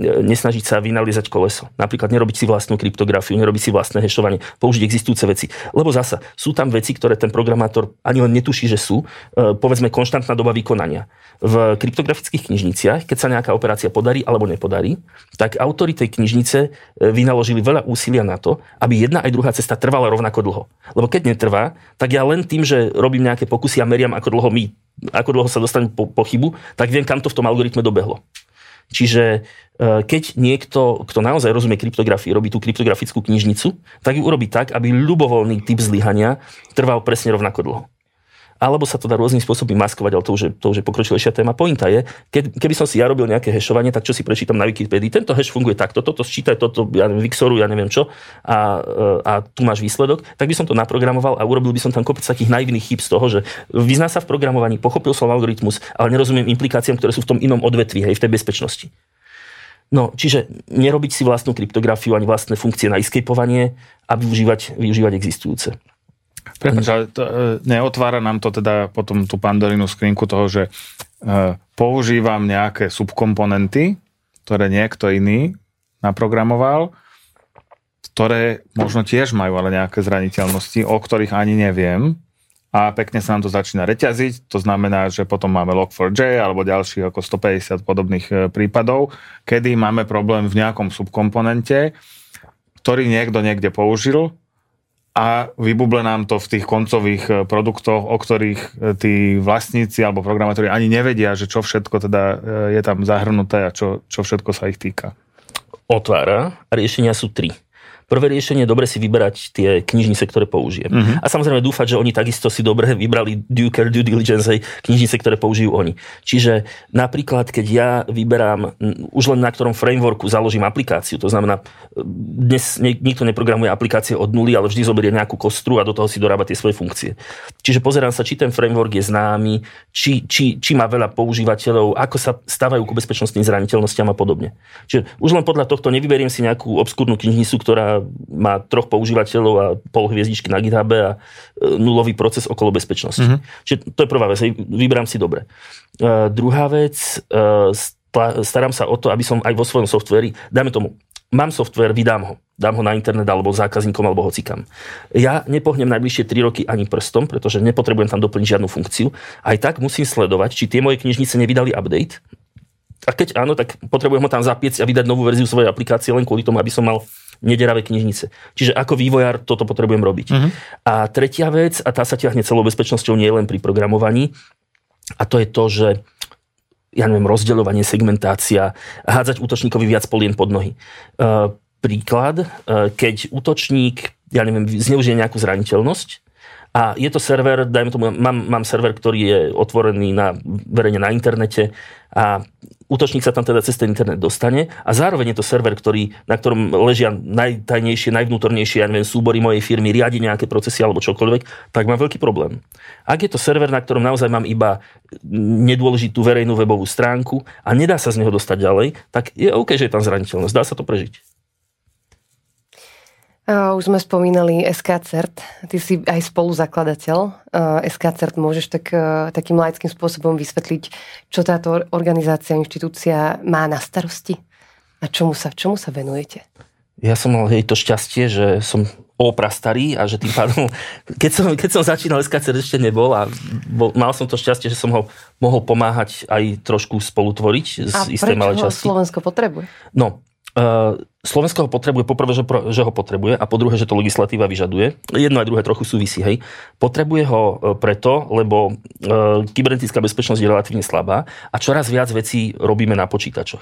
nesnažiť sa vynalizať koleso. Napríklad nerobiť si vlastnú kryptografiu, nerobiť si vlastné hešovanie, použiť existujúce veci. Lebo zasa sú tam veci, ktoré ten programátor ani len netuší, že sú, e, povedzme konštantná doba vykonania. V kryptografických knižniciach, keď sa nejaká operácia podarí alebo nepodarí, tak autory tej knižnice e, vynaložili veľa úsilia na to, aby jedna aj druhá cesta trvala rovnako dlho. Lebo keď netrvá, tak ja len tým, že robím nejaké pokusy a meriam, ako dlho my ako dlho sa dostanem po, po chybu, tak viem, kam to v tom algoritme dobehlo. Čiže e, keď niekto, kto naozaj rozumie kryptografii, robí tú kryptografickú knižnicu, tak ju urobí tak, aby ľubovoľný typ zlyhania trval presne rovnako dlho alebo sa to dá rôznym spôsobom maskovať, ale to už je, to už je pokročilejšia téma. Pointa je, keď, keby som si ja robil nejaké hešovanie, tak čo si prečítam na Wikipedii, tento hash funguje takto, toto sčítaj, toto, ja neviem, Vixoru, ja neviem čo, a, a tu máš výsledok, tak by som to naprogramoval a urobil by som tam kopec takých naivných chyb z toho, že vyzná sa v programovaní, pochopil som algoritmus, ale nerozumiem implikáciám, ktoré sú v tom inom odvetví, hej, v tej bezpečnosti. No, čiže nerobiť si vlastnú kryptografiu ani vlastné funkcie na escapeovanie a využívať, využívať existujúce. Prepač, ale to, e, neotvára nám to teda potom tú pandorinu skrinku toho, že e, používam nejaké subkomponenty, ktoré niekto iný naprogramoval, ktoré možno tiež majú ale nejaké zraniteľnosti, o ktorých ani neviem a pekne sa nám to začína reťaziť. To znamená, že potom máme Log4j alebo ďalších ako 150 podobných e, prípadov, kedy máme problém v nejakom subkomponente, ktorý niekto niekde použil a vybuble nám to v tých koncových e, produktoch, o ktorých e, tí vlastníci alebo programátori ani nevedia, že čo všetko teda e, je tam zahrnuté a čo, čo všetko sa ich týka. Otvára. Riešenia sú tri. Prvé riešenie je dobre si vyberať tie knižnice, ktoré použijem. Uh-huh. A samozrejme dúfať, že oni takisto si dobre vybrali care, due diligence, knižnice, ktoré použijú oni. Čiže napríklad, keď ja vyberám už len na ktorom frameworku založím aplikáciu, to znamená, dnes nikto neprogramuje aplikácie od nuly, ale vždy zoberie nejakú kostru a do toho si dorába tie svoje funkcie. Čiže pozerám sa, či ten framework je známy, či, či, či má veľa používateľov, ako sa stávajú ku bezpečnostným zraniteľnostiam a podobne. Čiže už len podľa tohto nevyberiem si nejakú obskúrnu knižnicu, ktorá má troch používateľov a pol hviezdičky na GitHube a e, nulový proces okolo bezpečnosti. Mm-hmm. Čiže to je prvá vec, vyberám si dobre. Uh, druhá vec, uh, starám sa o to, aby som aj vo svojom softveri, dáme tomu, mám software, vydám ho. Dám ho na internet alebo zákazníkom alebo hocikam. Ja nepohnem najbližšie 3 roky ani prstom, pretože nepotrebujem tam doplniť žiadnu funkciu. Aj tak musím sledovať, či tie moje knižnice nevydali update. A keď áno, tak potrebujem ho tam zapiecť a vydať novú verziu svojej aplikácie len kvôli tomu, aby som mal nederavé knižnice. Čiže ako vývojár toto potrebujem robiť. Uh-huh. A tretia vec, a tá sa ťahne celou bezpečnosťou nie len pri programovaní, a to je to, že ja neviem, rozdeľovanie, segmentácia, hádzať útočníkovi viac polien pod nohy. Uh, príklad, uh, keď útočník, ja neviem, zneužije nejakú zraniteľnosť A je to server, dajme tomu, mám, mám server, ktorý je otvorený na, verejne na internete a útočník sa tam teda cez ten internet dostane a zároveň je to server, ktorý, na ktorom ležia najtajnejšie, najvnútornejšie, ja neviem, súbory mojej firmy, riadi nejaké procesy alebo čokoľvek, tak mám veľký problém. Ak je to server, na ktorom naozaj mám iba nedôležitú verejnú webovú stránku a nedá sa z neho dostať ďalej, tak je OK, že je tam zraniteľnosť, dá sa to prežiť. Už sme spomínali SKCERT, ty si aj spoluzakladateľ SKCERT. Môžeš tak, takým laickým spôsobom vysvetliť, čo táto organizácia, inštitúcia má na starosti? A čomu sa, čomu sa venujete? Ja som mal hej, to šťastie, že som opra starý a že tým pádom, keď som, keď som začínal SKCERT ešte nebol a bol, mal som to šťastie, že som ho mohol pomáhať aj trošku spolutvoriť z a istej malej časti. Slovensko potrebuje? No, uh, Slovensko ho potrebuje, poprvé, že, že ho potrebuje a po druhé, že to legislatíva vyžaduje. Jedno aj druhé trochu súvisí, hej. Potrebuje ho e, preto, lebo e, kybernetická bezpečnosť je relatívne slabá a čoraz viac vecí robíme na počítačoch.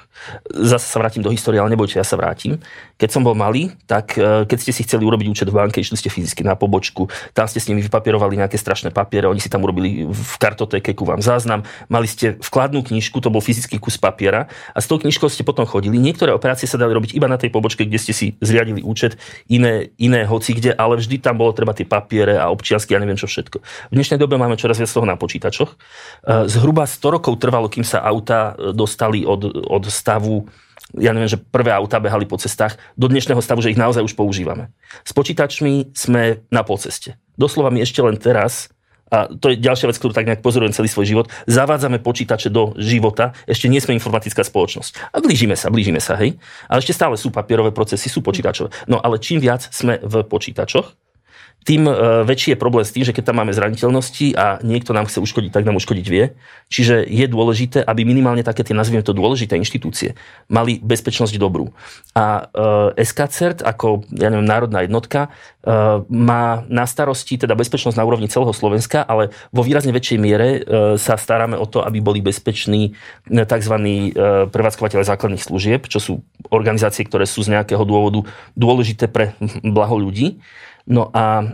Zase sa vrátim do histórie, ale nebojte, ja sa vrátim. Keď som bol malý, tak e, keď ste si chceli urobiť účet v banke, išli ste fyzicky na pobočku, tam ste s nimi vypapierovali nejaké strašné papiere, oni si tam urobili v kartotéke ku vám záznam, mali ste vkladnú knižku, to bol fyzický kus papiera a s tou knižkou ste potom chodili. Niektoré operácie sa dali robiť iba na tej tej pobočke, kde ste si zriadili účet, iné, iné hoci kde, ale vždy tam bolo treba tie papiere a občiansky a neviem čo všetko. V dnešnej dobe máme čoraz viac toho na počítačoch. E, zhruba 100 rokov trvalo, kým sa auta e, dostali od, od stavu ja neviem, že prvé auta behali po cestách, do dnešného stavu, že ich naozaj už používame. S počítačmi sme na polceste. Doslova mi ešte len teraz a to je ďalšia vec, ktorú tak nejak pozorujem celý svoj život, zavádzame počítače do života, ešte nie sme informatická spoločnosť. A blížime sa, blížime sa, hej. Ale ešte stále sú papierové procesy, sú počítačové. No ale čím viac sme v počítačoch, tým e, väčší je problém s tým, že keď tam máme zraniteľnosti a niekto nám chce uškodiť, tak nám uškodiť vie. Čiže je dôležité, aby minimálne také tie, nazvime to dôležité inštitúcie, mali bezpečnosť dobrú. A e, SKCERT ako ja neviem, národná jednotka e, má na starosti teda bezpečnosť na úrovni celého Slovenska, ale vo výrazne väčšej miere sa staráme o to, aby boli bezpeční tzv. prevádzkovateľe základných služieb, čo sú organizácie, ktoré sú z nejakého dôvodu dôležité pre blaho ľudí. No a e,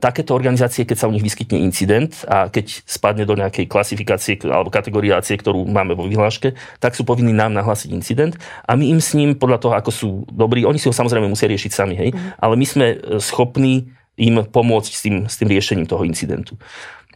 takéto organizácie, keď sa u nich vyskytne incident a keď spadne do nejakej klasifikácie alebo kategoriácie, ktorú máme vo vyhláške, tak sú povinní nám nahlásiť incident a my im s ním podľa toho, ako sú dobrí, oni si ho samozrejme musia riešiť sami, hej, mm. ale my sme e, schopní im pomôcť s tým, s tým riešením toho incidentu.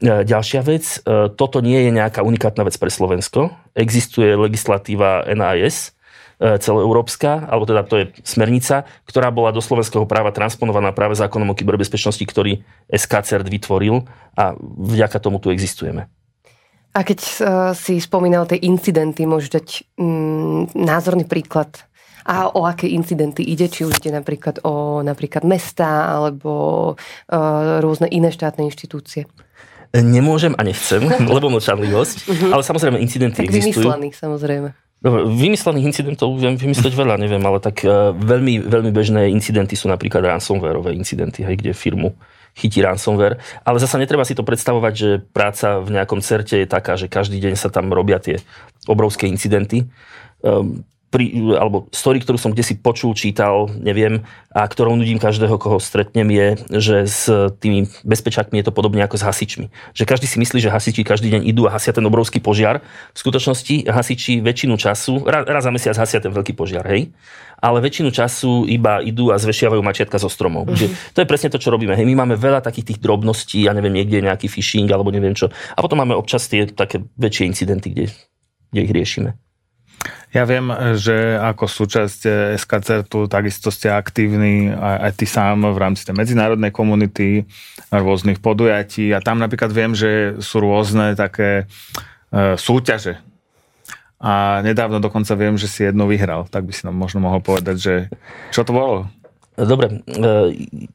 E, ďalšia vec, e, toto nie je nejaká unikátna vec pre Slovensko. Existuje legislatíva NIS, E, celoeurópska, alebo teda to je smernica, ktorá bola do slovenského práva transponovaná práve zákonom o kyberbezpečnosti, ktorý SKCERT vytvoril a vďaka tomu tu existujeme. A keď uh, si spomínal tie incidenty, môžeš dať mm, názorný príklad a o aké incidenty ide, či už ide napríklad o napríklad mesta alebo uh, rôzne iné štátne inštitúcie. Nemôžem a nechcem, lebo mlčanlivosť, uh-huh. ale samozrejme incidenty tak existujú. vymyslených samozrejme. Vymyslených incidentov viem vymyslieť veľa, neviem, ale tak uh, veľmi, veľmi bežné incidenty sú napríklad ransomwareové incidenty, hej, kde firmu chytí ransomware. Ale zasa netreba si to predstavovať, že práca v nejakom certe je taká, že každý deň sa tam robia tie obrovské incidenty. Um, pri, alebo story, ktorú som kde si počul, čítal, neviem, a ktorou nudím každého, koho stretnem, je, že s tými bezpečákmi je to podobne ako s hasičmi. Že každý si myslí, že hasiči každý deň idú a hasia ten obrovský požiar. V skutočnosti hasiči väčšinu času, raz, raz za mesiac hasia ten veľký požiar, hej? ale väčšinu času iba idú a zvešiavajú mačiatka zo stromov. Mm-hmm. to je presne to, čo robíme. Hej, my máme veľa takých tých drobností, ja neviem, niekde je nejaký phishing alebo neviem čo. A potom máme občas tie také väčšie incidenty, kde, kde ich riešime. Ja viem, že ako súčasť SKCertu takisto ste aktívni aj, aj ty sám v rámci tej medzinárodnej komunity, rôznych podujatí a tam napríklad viem, že sú rôzne také e, súťaže. A nedávno dokonca viem, že si jednu vyhral. Tak by si nám možno mohol povedať, že čo to bolo? Dobre, e,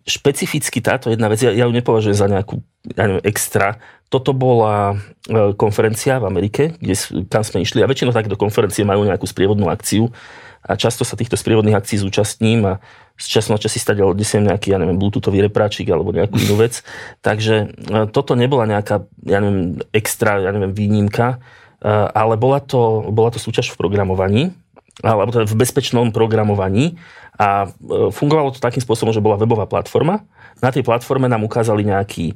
špecificky táto jedna vec, ja, ja ju nepovažujem za nejakú ja neviem, extra. Toto bola e, konferencia v Amerike, kde, kam sme išli a väčšinou takéto konferencie majú nejakú sprievodnú akciu a často sa týchto sprievodných akcií zúčastním a z času na čas si stať odnesiem nejaký, ja neviem, bluetoothový repráčik alebo nejakú inú vec. Takže e, toto nebola nejaká, ja neviem, extra, ja neviem, výnimka, ale bola to, bola to súťaž v programovaní, alebo teda v bezpečnom programovaní a e, fungovalo to takým spôsobom, že bola webová platforma. Na tej platforme nám ukázali nejaký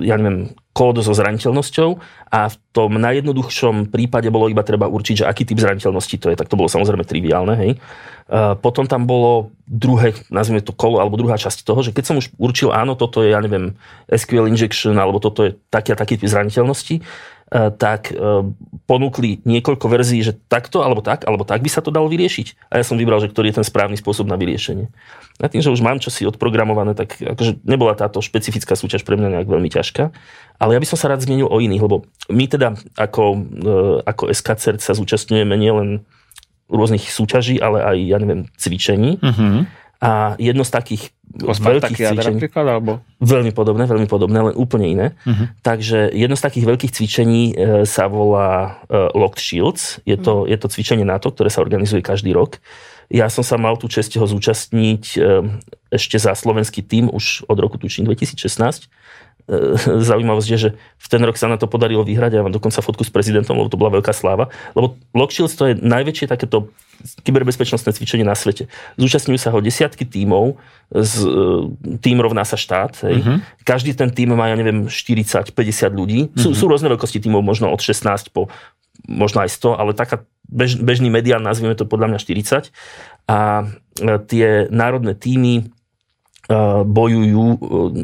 ja neviem, kód so zraniteľnosťou a v tom najjednoduchšom prípade bolo iba treba určiť, že aký typ zraniteľnosti to je, tak to bolo samozrejme triviálne, hej. Potom tam bolo druhé, nazvime to kolo, alebo druhá časť toho, že keď som už určil, áno, toto je, ja neviem, SQL injection, alebo toto je taký a taký typ zraniteľnosti, E, tak e, ponúkli niekoľko verzií, že takto, alebo tak, alebo tak by sa to dalo vyriešiť. A ja som vybral, že ktorý je ten správny spôsob na vyriešenie. A tým, že už mám čosi odprogramované, tak akože nebola táto špecifická súťaž pre mňa nejak veľmi ťažká. Ale ja by som sa rád zmienil o iných, lebo my teda ako, e, ako SKCERT sa zúčastňujeme nielen rôznych súťaží, ale aj, ja neviem, cvičení. Uh-huh. A jedno z takých veľkých cvičení... napríklad, alebo? Veľmi podobné, veľmi podobné, len úplne iné. Uh-huh. Takže jedno z takých veľkých cvičení e, sa volá e, Locked Shields. Je to, uh-huh. je to cvičenie NATO, ktoré sa organizuje každý rok. Ja som sa mal tú čest ho zúčastniť e, ešte za slovenský tým už od roku tučím 2016 E, zaujímavosť je, že v ten rok sa na to podarilo vyhrať. Ja mám dokonca fotku s prezidentom, lebo to bola veľká sláva. Lebo Lockshields to je najväčšie takéto kyberbezpečnostné cvičenie na svete. Zúčastňujú sa ho desiatky tímov, z, e, tým rovná sa štát. Hej. Uh-huh. Každý ten tým má, ja neviem, 40-50 ľudí. Uh-huh. Sú, mhm. sú rôzne veľkosti tímov, možno od 16 po možno aj 100, ale taká bež, bežný medián, nazvime to podľa mňa 40. A e, tie národné týmy bojujú e,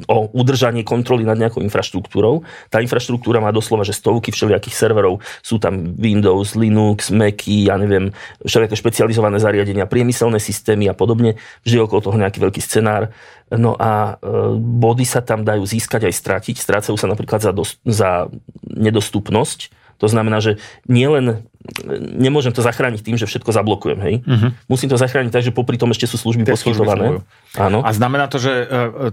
o udržanie kontroly nad nejakou infraštruktúrou. Tá infraštruktúra má doslova, že stovky všelijakých serverov. Sú tam Windows, Linux, Macy, ja neviem, všelijaké špecializované zariadenia, priemyselné systémy a podobne. Vždy okolo toho nejaký veľký scenár. No a e, body sa tam dajú získať aj stratiť. Strácajú sa napríklad za, dos- za nedostupnosť. To znamená, že nielen nemôžem to zachrániť tým, že všetko zablokujem. Hej? Uh-huh. Musím to zachrániť tak, že popri tom ešte sú služby Tie poskytované. Áno. A znamená to, že e,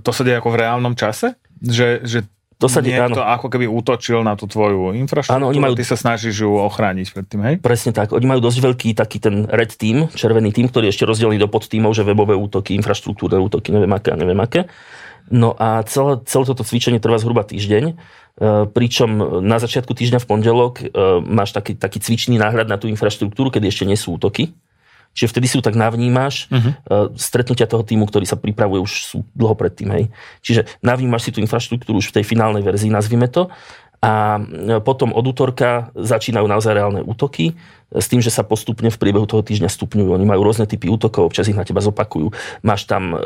to sa deje ako v reálnom čase? Že, že to sa deje, niekto áno. ako keby útočil na tú tvoju infraštruktúru, áno, oni majú, ty sa snažíš ju ochrániť pred tým, hej? Presne tak. Oni majú dosť veľký taký ten red team, červený tým, ktorý je ešte rozdelený do podtímov, že webové útoky, infraštruktúrne útoky, neviem aké a neviem aké. No a celé, celé toto cvičenie trvá zhruba týždeň E, pričom na začiatku týždňa v pondelok e, máš taký, taký cvičný náhľad na tú infraštruktúru, kedy ešte nie sú útoky. Čiže vtedy si ju tak navnímaš, uh-huh. stretnutia toho týmu, ktorý sa pripravuje, už sú dlho predtým. Hej. Čiže navnímaš si tú infraštruktúru už v tej finálnej verzii, nazvime to, a potom od útorka začínajú naozaj reálne útoky s tým, že sa postupne v priebehu toho týždňa stupňujú. Oni majú rôzne typy útokov, občas ich na teba zopakujú. Máš tam e,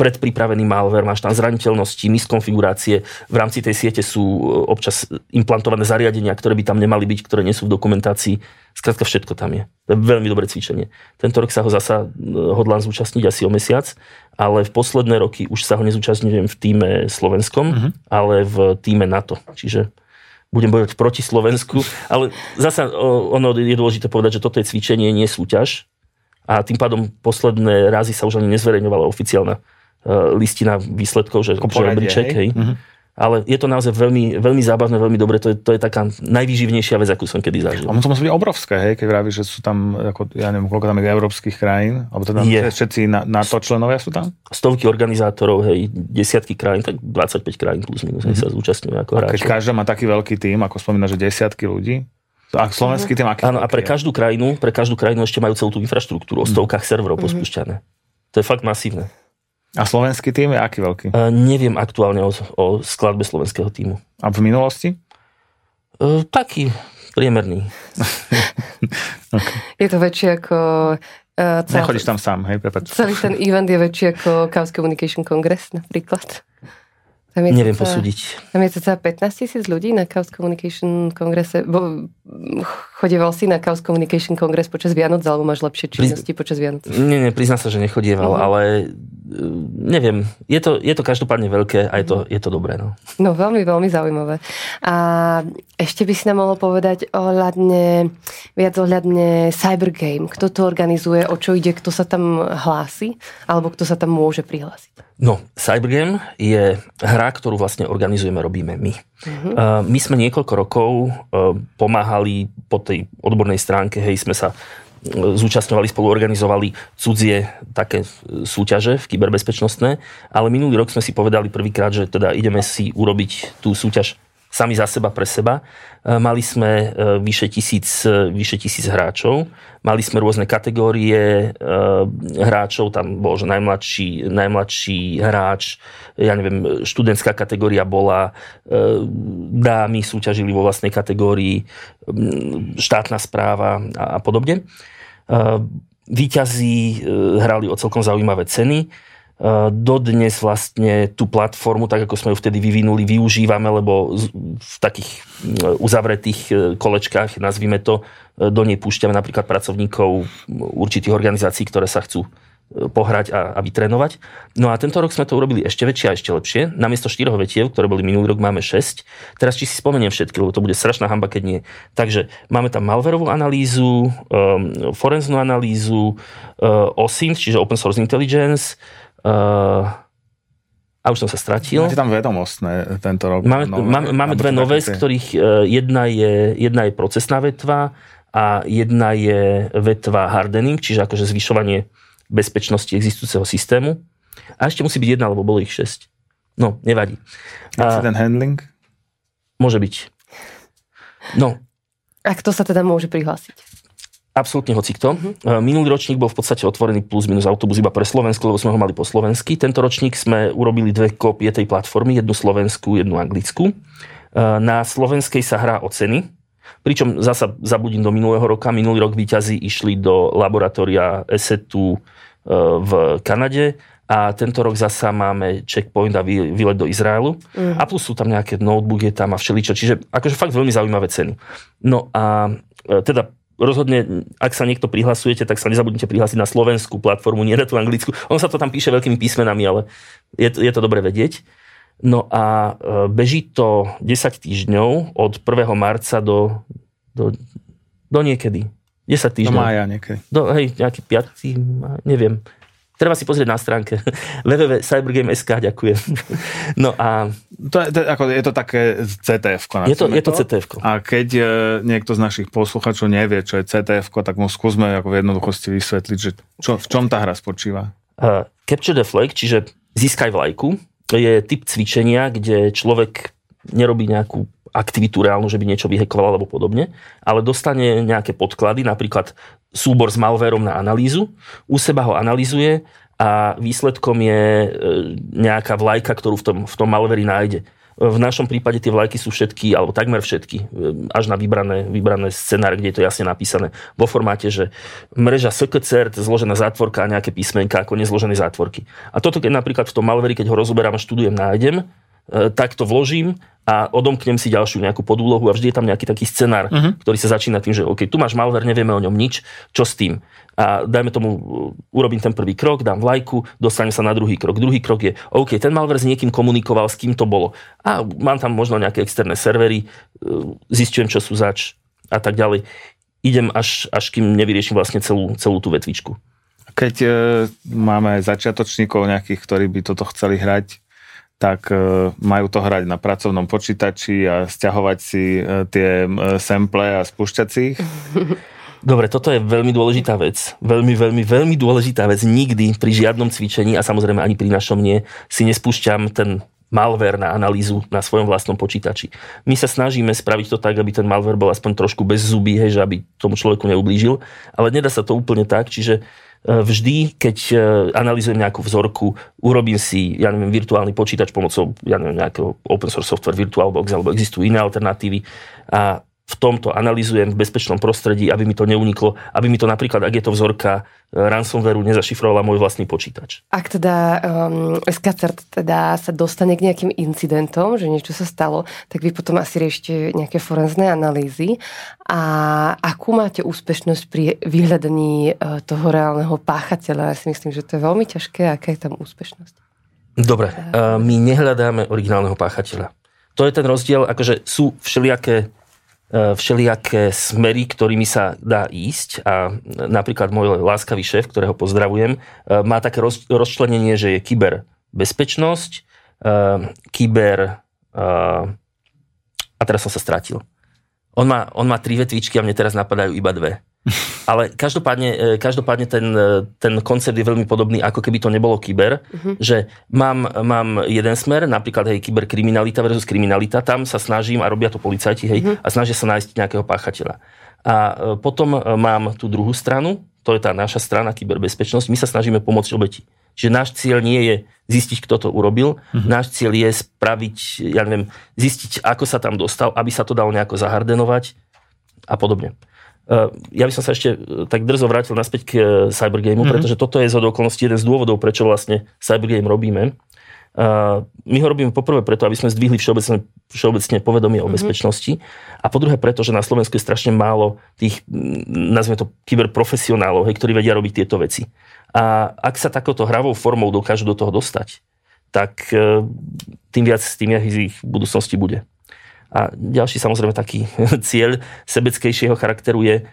predpripravený malware, máš tam zraniteľnosti, miskonfigurácie. V rámci tej siete sú e, občas implantované zariadenia, ktoré by tam nemali byť, ktoré nie sú v dokumentácii. Skrátka všetko tam je. To je veľmi dobré cvičenie. Tento rok sa ho zasa e, hodlám zúčastniť asi o mesiac, ale v posledné roky už sa ho nezúčastňujem v týme slovenskom, uh-huh. ale v týme NATO. Čiže budem bojovať proti Slovensku, ale zasa ono je dôležité povedať, že toto je cvičenie, nie súťaž a tým pádom posledné razy sa už ani nezverejňovala oficiálna e, listina výsledkov, že, že rebríček, hej. hej. Uh-huh ale je to naozaj veľmi, veľmi zábavné, veľmi dobre. To je, to je taká najvýživnejšia vec, akú som kedy zažil. A to musí byť obrovské, hej, keď vravíš, že sú tam, ako, ja neviem, koľko tam je európskych krajín, alebo teda je. všetci na, na to členovia sú tam? Stovky organizátorov, hej, desiatky krajín, tak 25 krajín plus minus mm-hmm. sa zúčastňujú ako hráči. Keď každá má taký veľký tým, ako spomína, že desiatky ľudí, a slovenský tým aký? Áno, a pre každú krajinu, pre každú krajinu ešte majú celú tú infraštruktúru o mhm. stovkách serverov mm-hmm. pospúšťané. To je fakt masívne. A slovenský tým je aký veľký? Uh, neviem aktuálne o, o skladbe slovenského týmu. A v minulosti? Uh, taký priemerný. okay. Je to väčšie ako... Uh, celý, Nechodíš tam sám, hej, prepač. Celý ten event je väčší ako Chaos Communication Congress napríklad. Tam je Neviem cca, posúdiť. Tam je cca 15 tisíc ľudí na Chaos Communication kongrese. Bo, chodieval si na Chaos Communication kongres počas Vianoc, alebo máš lepšie činnosti Priz... počas Vianoc? Nie, nie, priznám sa, že nechodieval, uh-huh. ale e, neviem. Je to, je to každopádne veľké a je to, je to dobré. No. no, veľmi, veľmi zaujímavé. A ešte by si nám mohol povedať ohľadne, viac ohľadne Cybergame. Kto to organizuje, o čo ide, kto sa tam hlási, alebo kto sa tam môže prihlásiť? No, Cybergame je hra, ktorú vlastne organizujeme, robíme my. Uh-huh. Uh, my sme niekoľko rokov uh, pomáhali po tej odbornej stránke, hej, sme sa uh, zúčastňovali, spolu organizovali cudzie také súťaže v kyberbezpečnostné, ale minulý rok sme si povedali prvýkrát, že teda ideme si urobiť tú súťaž sami za seba, pre seba. E, mali sme e, vyše tisíc, e, vyše tisíc hráčov, mali sme rôzne kategórie hráčov, tam bol, že najmladší, najmladší hráč, ja neviem, študentská kategória bola, dámy súťažili vo vlastnej kategórii, štátna správa a podobne. Výťazí hrali o celkom zaujímavé ceny dodnes vlastne tú platformu, tak ako sme ju vtedy vyvinuli, využívame, lebo v takých uzavretých e, kolečkách, nazvime to, e, do nej púšťame napríklad pracovníkov určitých organizácií, ktoré sa chcú e, pohrať a, a vytrénovať. No a tento rok sme to urobili ešte väčšie a ešte lepšie. Namiesto štyroch vetiev, ktoré boli minulý rok, máme 6. Teraz či si spomeniem všetky, lebo to bude strašná hamba, keď nie. Takže máme tam malverovú analýzu, um, forenznú analýzu, uh, OSINT, čiže Open Source Intelligence, a už som sa stratil. Máte tam vedomostné tento rok? Máme, nové, máme, máme dve nové, z ktorých uh, jedna je, jedna je procesná vetva a jedna je vetva hardening, čiže akože zvyšovanie bezpečnosti existujúceho systému. A ešte musí byť jedna, lebo bolo ich 6. No, nevadí. Accident handling? Môže byť. No. A kto sa teda môže prihlásiť? Absolútne hocikto. Uh-huh. Minulý ročník bol v podstate otvorený plus minus autobus iba pre Slovensko, lebo sme ho mali po slovensky. Tento ročník sme urobili dve kópie tej platformy, jednu slovenskú, jednu anglickú. E, na slovenskej sa hrá o ceny, pričom zasa zabudím do minulého roka. Minulý rok výťazí išli do laboratória ESETu e, v Kanade a tento rok zasa máme checkpoint a výlet do Izraelu. Uh-huh. A plus sú tam nejaké notebooky tam a všeličo. Čiže akože fakt veľmi zaujímavé ceny. No a teda rozhodne, ak sa niekto prihlasujete, tak sa nezabudnite prihlásiť na slovenskú platformu, nie na tú anglickú. On sa to tam píše veľkými písmenami, ale je je to dobre vedieť. No a e, beží to 10 týždňov od 1. marca do, do, do niekedy. 10 týždňov. Do mája niekedy. Do, hej, nejaký 5. neviem. Treba si pozrieť na stránke www.cybergame.sk, ďakujem. No a... To je, to, ako, je to také CTF. Je to, je to CTF. A keď e, niekto z našich posluchačov nevie, čo je CTF, tak mu skúsme ako v jednoduchosti vysvetliť, že čo, v čom tá hra spočíva. Uh, Capture the flag, čiže získaj vlajku, je typ cvičenia, kde človek nerobí nejakú aktivitu reálnu, že by niečo vyhekoval alebo podobne, ale dostane nejaké podklady, napríklad súbor s malverom na analýzu, u seba ho analýzuje a výsledkom je e, nejaká vlajka, ktorú v tom, v tom malveri nájde. V našom prípade tie vlajky sú všetky, alebo takmer všetky, e, až na vybrané, vybrané scenáre, kde je to jasne napísané vo formáte, že mreža SKCERT, zložená zátvorka a nejaké písmenka ako nezložené zátvorky. A toto, keď napríklad v tom malveri, keď ho rozoberám a študujem, nájdem, e, tak to vložím a odomknem si ďalšiu nejakú podúlohu a vždy je tam nejaký taký scenár, uh-huh. ktorý sa začína tým, že OK, tu máš malware, nevieme o ňom nič, čo s tým? A dajme tomu, urobím ten prvý krok, dám vlajku, dostanem sa na druhý krok. Druhý krok je, OK, ten malware s niekým komunikoval, s kým to bolo. A mám tam možno nejaké externé servery, e, zistujem, čo sú zač a tak ďalej. Idem až, až kým nevyrieším vlastne celú, celú tú vetvičku. Keď e, máme začiatočníkov nejakých, ktorí by toto chceli hrať, tak e, majú to hrať na pracovnom počítači a stiahovať si e, tie sample a spúšťať si ich? Dobre, toto je veľmi dôležitá vec. Veľmi, veľmi, veľmi dôležitá vec. Nikdy pri žiadnom cvičení a samozrejme ani pri našom nie si nespúšťam ten malware na analýzu na svojom vlastnom počítači. My sa snažíme spraviť to tak, aby ten malware bol aspoň trošku bez zuby, hej, že aby tomu človeku neublížil, ale nedá sa to úplne tak, čiže vždy, keď e, analýzujem nejakú vzorku, urobím si, ja neviem, virtuálny počítač pomocou, ja neviem, nejakého open source software VirtualBox, alebo existujú iné alternatívy. A v tomto analýzujem v bezpečnom prostredí, aby mi to neuniklo, aby mi to napríklad, ak je to vzorka e, ransomwareu, nezašifrovala môj vlastný počítač. Ak teda um, SKCERT teda sa dostane k nejakým incidentom, že niečo sa stalo, tak vy potom asi riešite nejaké forenzné analýzy. A akú máte úspešnosť pri vyhľadaní uh, toho reálneho páchateľa? Ja si myslím, že to je veľmi ťažké. Aká je tam úspešnosť? Dobre, uh, my nehľadáme originálneho páchateľa. To je ten rozdiel, akože sú všelijaké všelijaké smery, ktorými sa dá ísť a napríklad môj láskavý šéf, ktorého pozdravujem, e, má také roz, rozčlenenie, že je kyberbezpečnosť, e, kyber... A teraz som sa stratil. On má, on má tri vetvičky a mne teraz napadajú iba dve. Ale každopádne, e, každopádne ten, e, ten koncept je veľmi podobný, ako keby to nebolo kyber, uh-huh. že mám, mám jeden smer, napríklad hej, kyberkriminalita versus kriminalita, tam sa snažím, a robia to policajti, hej, uh-huh. a snažia sa nájsť nejakého páchateľa. A potom mám tú druhú stranu, to je tá naša strana kyberbezpečnosť, my sa snažíme pomôcť obeti. Čiže náš cieľ nie je zistiť, kto to urobil. Mm-hmm. Náš cieľ je spraviť, ja neviem, zistiť, ako sa tam dostal, aby sa to dalo nejako zahardenovať a podobne. Uh, ja by som sa ešte uh, tak drzo vrátil naspäť k uh, Cybergameu, mm-hmm. pretože toto je z okolností jeden z dôvodov, prečo vlastne Cybergame robíme. My ho robíme poprvé preto, aby sme zdvihli všeobecne, všeobecne povedomie o mm-hmm. bezpečnosti a po druhé preto, že na Slovensku je strašne málo tých, nazvime to, kyberprofesionálov, hej, ktorí vedia robiť tieto veci. A ak sa takouto hravou formou dokážu do toho dostať, tak tým viac, tým viac ich v budúcnosti bude. A ďalší samozrejme taký cieľ sebeckejšieho charakteru je e,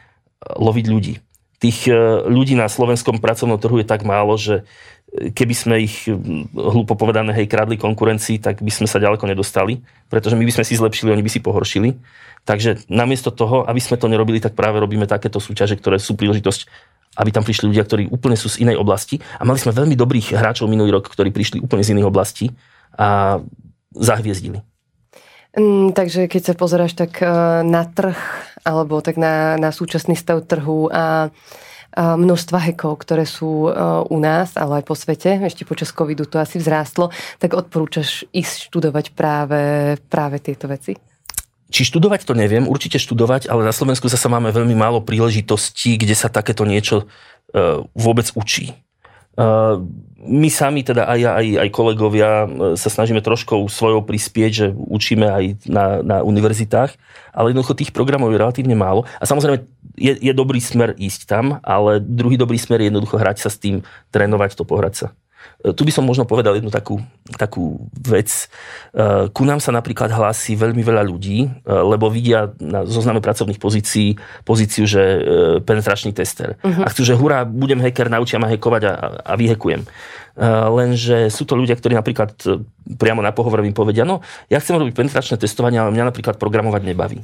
loviť ľudí. Tých e, ľudí na slovenskom pracovnom trhu je tak málo, že keby sme ich, hlúpo povedané, hej, kradli konkurencii, tak by sme sa ďaleko nedostali, pretože my by sme si zlepšili, oni by si pohoršili. Takže namiesto toho, aby sme to nerobili, tak práve robíme takéto súťaže, ktoré sú príležitosť aby tam prišli ľudia, ktorí úplne sú z inej oblasti. A mali sme veľmi dobrých hráčov minulý rok, ktorí prišli úplne z iných oblastí a zahviezdili. Mm, takže keď sa pozeráš tak uh, na trh, alebo tak na, na súčasný stav trhu a, množstva hekov, ktoré sú uh, u nás, ale aj po svete, ešte počas covidu to asi vzrástlo, tak odporúčaš ísť študovať práve, práve tieto veci? Či študovať to neviem, určite študovať, ale na Slovensku zase máme veľmi málo príležitostí, kde sa takéto niečo uh, vôbec učí. Uh, my sami, teda aj ja, aj, aj kolegovia, uh, sa snažíme trošku svojou prispieť, že učíme aj na, na univerzitách, ale jednoducho tých programov je relatívne málo. A samozrejme je, je dobrý smer ísť tam, ale druhý dobrý smer je jednoducho hrať sa s tým, trénovať to, pohrať sa. Tu by som možno povedal jednu takú, takú vec. E, ku nám sa napríklad hlási veľmi veľa ľudí, e, lebo vidia na zozname pracovných pozícií pozíciu, že e, penetračný tester. Uh-huh. A chcú, že hurá, budem hacker, naučia ma hackovať a, a vyhekujem. Lenže sú to ľudia, ktorí napríklad priamo na pohovor mi povedia, no ja chcem robiť penetračné testovanie, ale mňa napríklad programovať nebaví.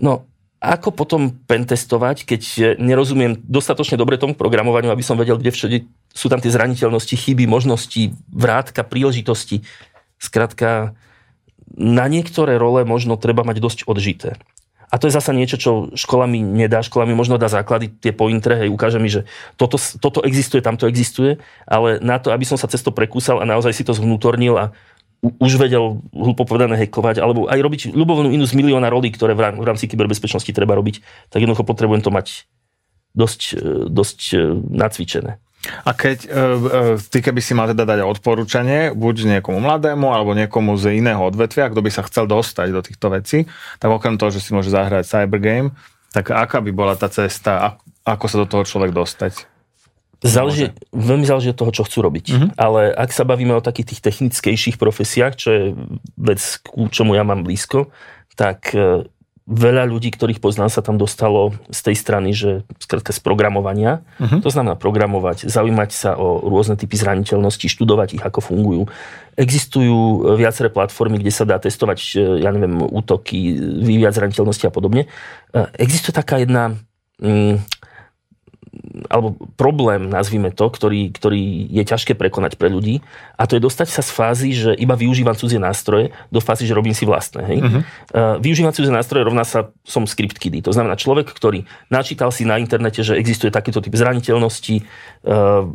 No, ako potom pentestovať, keď nerozumiem dostatočne dobre tomu programovaniu, aby som vedel, kde všade sú tam tie zraniteľnosti, chyby, možnosti, vrátka, príležitosti. Skrátka, na niektoré role možno treba mať dosť odžité. A to je zasa niečo, čo škola mi nedá. Škola mi možno dá základy, tie pointre, hej, ukáže mi, že toto, toto existuje, tamto existuje, ale na to, aby som sa cez prekúsal a naozaj si to zvnútornil a už vedel hlúpo povedané hekovať, alebo aj robiť ľubovnú inú z milióna rolí, ktoré v rámci kyberbezpečnosti treba robiť, tak jednoducho potrebujem to mať dosť, e, dosť e, nacvičené. A keď uh, ty keby si mal teda dať odporúčanie, buď niekomu mladému, alebo niekomu z iného odvetvia, kto by sa chcel dostať do týchto vecí, tak okrem toho, že si môže zahrať cybergame, tak aká by bola tá cesta, ako sa do toho človek dostať? Záleží, veľmi záleží od toho, čo chcú robiť. Uh-huh. Ale ak sa bavíme o takých tých technickejších profesiách, čo je vec, ku čomu ja mám blízko, tak e, veľa ľudí, ktorých poznám, sa tam dostalo z tej strany, že skrátka z programovania. Uh-huh. To znamená programovať, zaujímať sa o rôzne typy zraniteľnosti, študovať ich, ako fungujú. Existujú viaceré platformy, kde sa dá testovať, e, ja neviem, útoky, vyvíjať zraniteľnosti a podobne. E, existuje taká jedna... Mm, alebo problém, nazvime to, ktorý, ktorý je ťažké prekonať pre ľudí a to je dostať sa z fázy, že iba využívam cudzie nástroje do fázy, že robím si vlastné. Hej? Uh-huh. Uh, využívať cudzie nástroje rovná sa som script kiddy. To znamená človek, ktorý načítal si na internete, že existuje takýto typ zraniteľnosti, uh,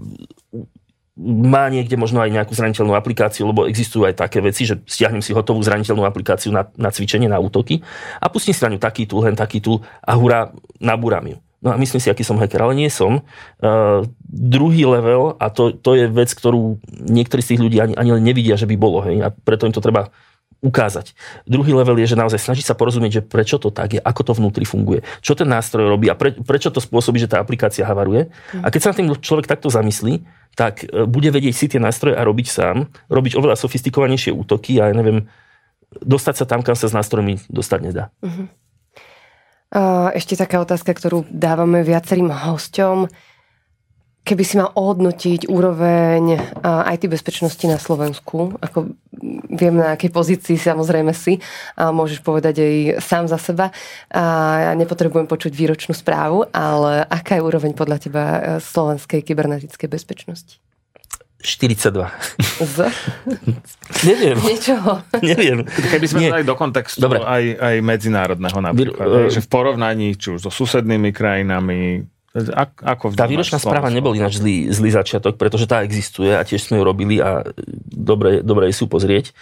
má niekde možno aj nejakú zraniteľnú aplikáciu, lebo existujú aj také veci, že stiahnem si hotovú zraniteľnú aplikáciu na, na cvičenie, na útoky a pustím si na ňu taký tool, hen taký tool a hurá, nabúram ju. No a myslím si, aký som hacker, ale nie som. Uh, druhý level, a to, to je vec, ktorú niektorí z tých ľudí ani, ani len nevidia, že by bolo, hej, a preto im to treba ukázať. Druhý level je, že naozaj snaží sa porozumieť, že prečo to tak je, ako to vnútri funguje, čo ten nástroj robí a pre, prečo to spôsobí, že tá aplikácia havaruje. Mm. A keď sa na tým človek takto zamyslí, tak e, bude vedieť si tie nástroje a robiť sám, robiť oveľa sofistikovanejšie útoky a ja neviem, dostať sa tam, kam sa s nástrojmi dostať nedá. Mm-hmm. Ešte taká otázka, ktorú dávame viacerým hosťom. keby si mal ohodnotiť úroveň IT bezpečnosti na Slovensku, ako viem na akej pozícii samozrejme si, a môžeš povedať aj sám za seba. A ja nepotrebujem počuť výročnú správu, ale aká je úroveň podľa teba e, slovenskej kybernetickej bezpečnosti? 42. Z? Neviem. Niečoho. Neviem. Keby sme Nie. dali do kontextu Dobre. Aj, aj medzinárodného napríklad. uh, že v porovnaní či už so susednými krajinami, ako tá výročná správa nebol ináč zlý, zlý začiatok, pretože tá existuje a tiež sme ju robili a dobre, dobre sú pozrieť.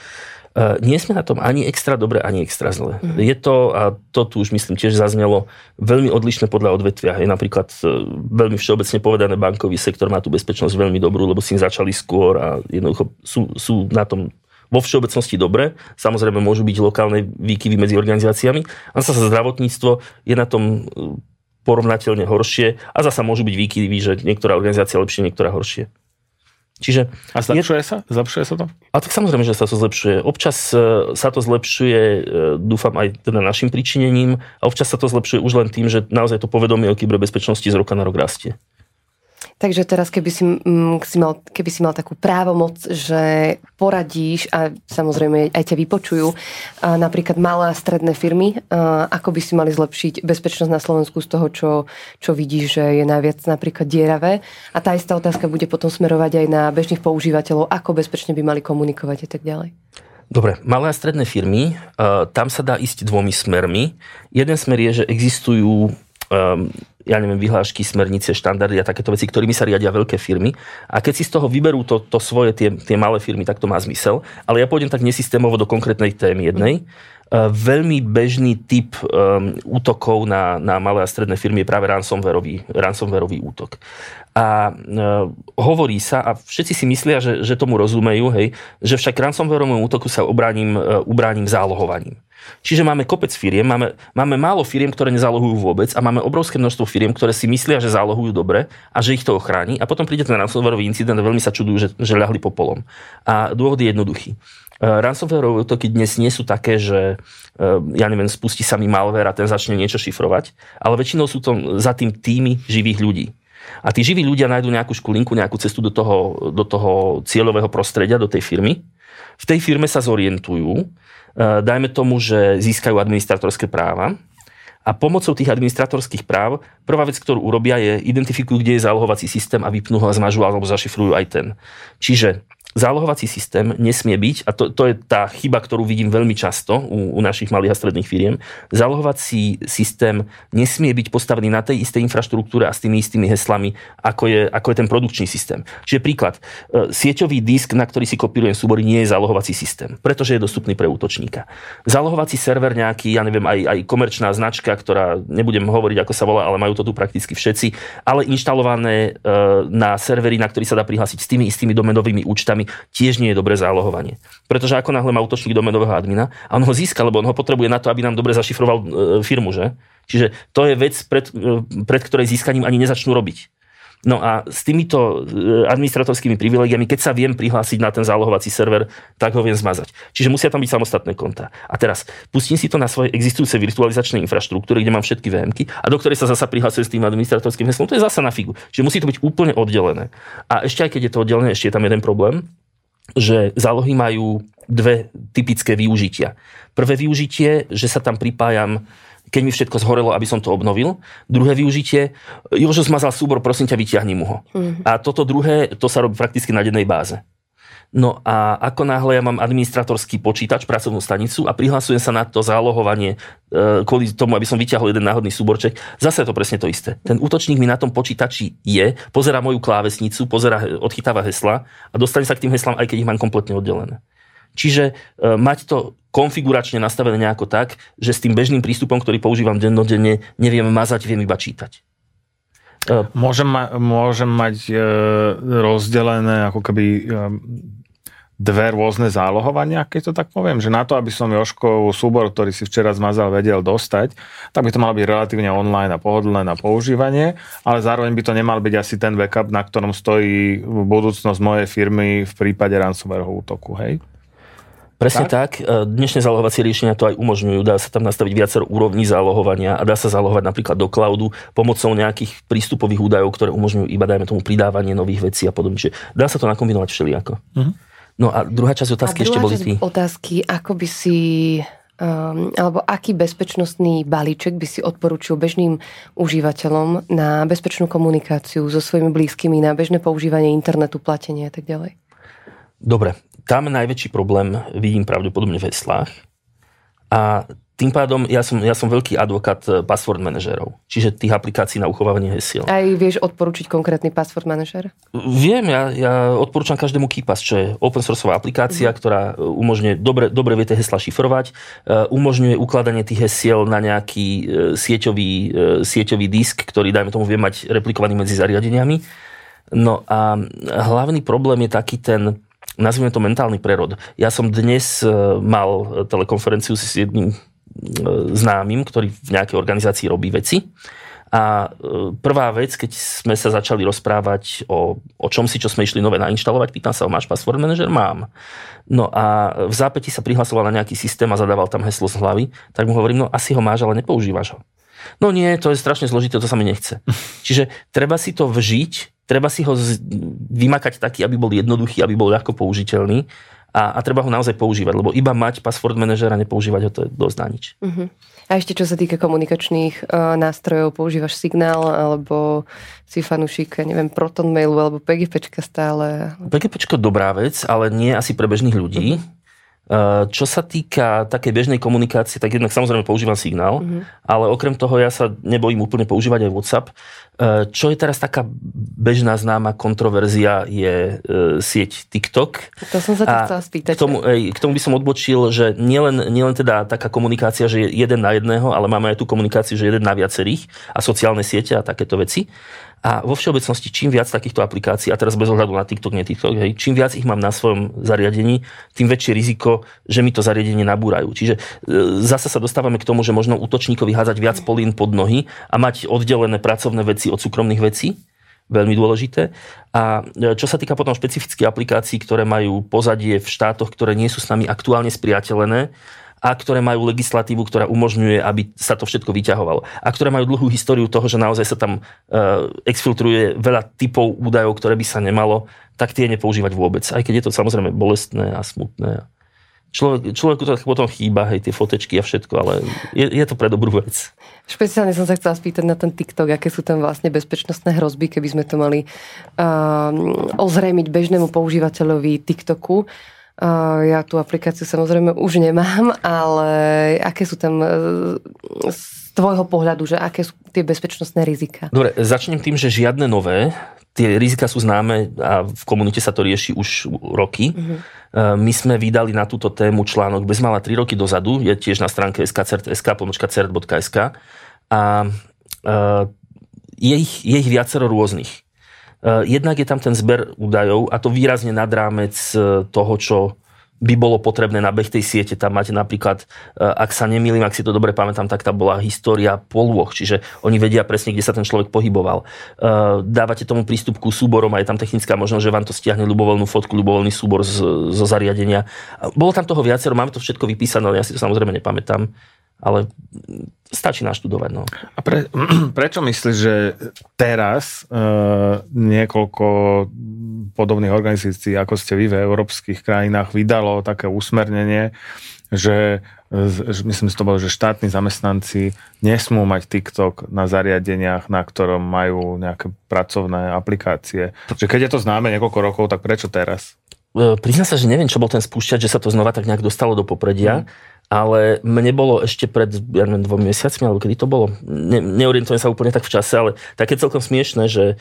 Uh, nie sme na tom ani extra dobre, ani extra zle. Mm. Je to, a to tu už myslím tiež zaznelo, veľmi odlišné podľa odvetvia. Je napríklad uh, veľmi všeobecne povedané, bankový sektor má tú bezpečnosť veľmi dobrú, lebo si začali skôr a jednoducho sú, sú na tom vo všeobecnosti dobre. Samozrejme môžu byť lokálne výkyvy medzi organizáciami. A zase zdravotníctvo je na tom porovnateľne horšie a zasa môžu byť výkyvy, že niektorá organizácia lepšie, niektorá horšie. Čiže a zlepšuje je, sa? Zlepšuje sa to? A tak samozrejme, že sa to zlepšuje. Občas e, sa to zlepšuje, e, dúfam aj teda našim príčinením, a občas sa to zlepšuje už len tým, že naozaj to povedomie o kyberbezpečnosti z roka na rok rastie. Takže teraz, keby si, mal, keby si mal takú právomoc, že poradíš a samozrejme aj ťa vypočujú napríklad malé a stredné firmy, ako by si mali zlepšiť bezpečnosť na Slovensku z toho, čo, čo vidíš, že je najviac napríklad dieravé. A tá istá otázka bude potom smerovať aj na bežných používateľov, ako bezpečne by mali komunikovať a tak ďalej. Dobre, malé a stredné firmy, tam sa dá ísť dvomi smermi. Jeden smer je, že existujú um, ja neviem, vyhlášky, smernice, štandardy a takéto veci, ktorými sa riadia veľké firmy. A keď si z toho vyberú to, to svoje, tie, tie malé firmy, tak to má zmysel. Ale ja pôjdem tak nesystémovo do konkrétnej témy jednej. Uh, veľmi bežný typ um, útokov na, na malé a stredné firmy je práve ransomwareový, ransomwareový útok. A uh, hovorí sa, a všetci si myslia, že, že tomu rozumejú, hej, že však ransomwareovému útoku sa obránim, uh, ubránim zálohovaním. Čiže máme kopec firiem, máme, máme málo firiem, ktoré nezálohujú vôbec a máme obrovské množstvo firiem, ktoré si myslia, že zálohujú dobre a že ich to ochráni a potom príde ten ransomwareový incident a veľmi sa čudujú, že, že ľahli po polom. A dôvod je jednoduchý. Uh, ransomwareové útoky dnes nie sú také, že uh, ja neviem, spustí sa mi malware a ten začne niečo šifrovať, ale väčšinou sú to za tým týmy živých ľudí. A tí živí ľudia nájdú nejakú škulinku, nejakú cestu do toho, do toho cieľového prostredia, do tej firmy. V tej firme sa zorientujú, Eh, dajme tomu, že získajú administratorské práva a pomocou tých administratorských práv prvá vec, ktorú urobia, je identifikujú, kde je zálohovací systém a vypnú ho a zmažu alebo zašifrujú aj ten. Čiže zálohovací systém nesmie byť, a to, to je tá chyba, ktorú vidím veľmi často u, u našich malých a stredných firiem, zálohovací systém nesmie byť postavený na tej istej infraštruktúre a s tými istými heslami, ako je, ako je ten produkčný systém. Čiže príklad, e, sieťový disk, na ktorý si kopírujem súbory, nie je zálohovací systém, pretože je dostupný pre útočníka. Zálohovací server nejaký, ja neviem, aj, aj komerčná značka, ktorá, nebudem hovoriť, ako sa volá, ale majú to tu prakticky všetci, ale inštalované e, na servery, na ktorý sa dá prihlásiť s tými istými domenovými účtami, tiež nie je dobré zálohovanie. Pretože ako náhle má útočník domenového admina a on ho získa, lebo on ho potrebuje na to, aby nám dobre zašifroval e, firmu, že? Čiže to je vec, pred, e, pred ktorej získaním ani nezačnú robiť. No a s týmito e, administratorskými privilegiami, keď sa viem prihlásiť na ten zálohovací server, tak ho viem zmazať. Čiže musia tam byť samostatné konta. A teraz pustím si to na svoje existujúce virtualizačné infraštruktúry, kde mám všetky VMky a do ktorej sa zasa prihlasujem s tým administratorským heslom. To je zasa na figu. Čiže musí to byť úplne oddelené. A ešte aj keď je to oddelené, ešte je tam jeden problém, že zálohy majú dve typické využitia. Prvé využitie, že sa tam pripájam keď mi všetko zhorelo, aby som to obnovil. Druhé využitie, Jožo zmazal súbor, prosím ťa, vyťahni mu ho. Mm. A toto druhé, to sa robí prakticky na dennej báze. No a ako náhle ja mám administratorský počítač, pracovnú stanicu a prihlasujem sa na to zálohovanie e, kvôli tomu, aby som vyťahol jeden náhodný súborček, zase je to presne to isté. Ten útočník mi na tom počítači je, pozera moju klávesnicu, pozera, odchytáva hesla a dostane sa k tým heslám, aj keď ich mám kompletne oddelené. Čiže e, mať to konfiguračne nastavené nejako tak, že s tým bežným prístupom, ktorý používam dennodenne, neviem mazať, viem iba čítať. E, môžem, ma, môžem mať e, rozdelené ako keby e, dve rôzne zálohovania, keď to tak poviem, že na to, aby som Joškov súbor, ktorý si včera zmazal, vedel dostať, tak by to malo byť relatívne online a pohodlné na používanie, ale zároveň by to nemal byť asi ten backup, na ktorom stojí budúcnosť mojej firmy v prípade ransomwareho útoku, hej? Presne tak? tak. Dnešné zálohovacie riešenia to aj umožňujú. Dá sa tam nastaviť viacero úrovní zálohovania a dá sa zálohovať napríklad do cloudu pomocou nejakých prístupových údajov, ktoré umožňujú iba, dajme tomu, pridávanie nových vecí a podobne. Čiže dá sa to nakombinovať všelijako. Uh-huh. No a druhá časť otázky a ešte boli tí. otázky, ako by si um, alebo aký bezpečnostný balíček by si odporučil bežným užívateľom na bezpečnú komunikáciu so svojimi blízkymi, na bežné používanie internetu, platenie a tak ďalej? Dobre, tam najväčší problém vidím pravdepodobne v heslách. A tým pádom ja som, ja som veľký advokát eh, password manažerov, čiže tých aplikácií na uchovávanie hesiel. Aj vieš odporučiť konkrétny password manažer? Viem, ja, ja odporúčam každému KeePass, čo je open sourceová aplikácia, mm. ktorá eh, umožňuje dobre, dobre vie tie hesla šifrovať, uh, umožňuje ukladanie tých hesiel na nejaký sieťový, sieťový disk, ktorý, dajme tomu, vie mať replikovaný medzi zariadeniami. No a hlavný problém je taký ten, nazvime to mentálny prerod. Ja som dnes mal telekonferenciu s jedným známym, ktorý v nejakej organizácii robí veci. A e, prvá vec, keď sme sa začali rozprávať o, o čom si, čo sme išli nové nainštalovať, pýtam sa, máš password manager? Mám. No a v zápäti sa prihlasoval na nejaký systém a zadával tam heslo z hlavy, tak mu hovorím, no asi ho máš, ale nepoužívaš ho. No nie, to je strašne zložité, to sa mi nechce. Čiže treba si to vžiť, treba si ho vymakať taký, aby bol jednoduchý, aby bol ľahko použiteľný a, a treba ho naozaj používať, lebo iba mať password manažer a nepoužívať ho, to je dosť na nič. Uh-huh. A ešte čo sa týka komunikačných uh, nástrojov, používaš signál alebo si fanúšik, neviem, Proton mailu alebo PGPčka stále? PGPčko dobrá vec, ale nie asi pre bežných ľudí. Uh-huh. Čo sa týka takej bežnej komunikácie, tak jednak samozrejme používam signál, uh-huh. ale okrem toho ja sa nebojím úplne používať aj WhatsApp. Eh, čo je teraz taká bežná známa kontroverzia je e, sieť TikTok. To som sa to chcela spýtať. K tomu, k tomu by som odbočil, že nielen, nielen teda taká komunikácia, že je jeden na jedného, ale máme aj tú komunikáciu, že jeden na viacerých a sociálne siete a takéto veci. A vo všeobecnosti, čím viac takýchto aplikácií, a teraz bez ohľadu na TikTok, nie TikTok, hej, čím viac ich mám na svojom zariadení, tým väčšie riziko, že mi to zariadenie nabúrajú. Čiže e, zase sa dostávame k tomu, že možno útočníkovi házať viac polín pod nohy a mať oddelené pracovné veci od súkromných vecí, veľmi dôležité. A e, čo sa týka potom špecifických aplikácií, ktoré majú pozadie v štátoch, ktoré nie sú s nami aktuálne spriateľené, a ktoré majú legislatívu, ktorá umožňuje, aby sa to všetko vyťahovalo. A ktoré majú dlhú históriu toho, že naozaj sa tam uh, exfiltruje veľa typov údajov, ktoré by sa nemalo, tak tie nepoužívať vôbec. Aj keď je to samozrejme bolestné a smutné. Človek, človeku to potom chýba, hej, tie fotečky a všetko, ale je, je to pre dobrú vec. Špeciálne som sa chcela spýtať na ten TikTok, aké sú tam vlastne bezpečnostné hrozby, keby sme to mali uh, ozrejmiť bežnému používateľovi TikToku ja tú aplikáciu samozrejme už nemám, ale aké sú tam e, z tvojho pohľadu, že aké sú tie bezpečnostné rizika? Dobre, začnem tým, že žiadne nové. Tie rizika sú známe a v komunite sa to rieši už roky. Uh-huh. My sme vydali na túto tému článok bezmála 3 roky dozadu, je tiež na stránke skcert.sk, pomočka cert.sk a je ich, je ich viacero rôznych. Eh, jednak je tam ten zber údajov a to výrazne nad rámec eh, toho, čo by bolo potrebné na beh tej siete. Tam máte napríklad, eh, ak sa nemýlim, ak si to dobre pamätám, tak tam bola história polôch, čiže oni vedia presne, kde sa ten človek pohyboval. Dávate tomu prístup ku súborom a je tam technická možnosť, že vám to stiahne ľubovoľnú fotku, ľubovoľný súbor z, zo zariadenia. Bolo tam toho viacero, máme to všetko vypísané, ale ja si to samozrejme nepamätám ale stačí naštudovať. No. A pre, prečo myslíš, že teraz e, niekoľko podobných organizácií, ako ste vy v európskych krajinách, vydalo také usmernenie, že myslím si to bolo, že štátni zamestnanci nesmú mať TikTok na zariadeniach, na ktorom majú nejaké pracovné aplikácie. Že keď je to známe niekoľko rokov, tak prečo teraz? E, Priznám sa, že neviem, čo bol ten spúšťať, že sa to znova tak nejak dostalo do popredia. Mm ale mne bolo ešte pred ja neviem, dvomi mesiacmi, alebo kedy to bolo, ne, neorientujem sa úplne tak v čase, ale také celkom smiešné, že e,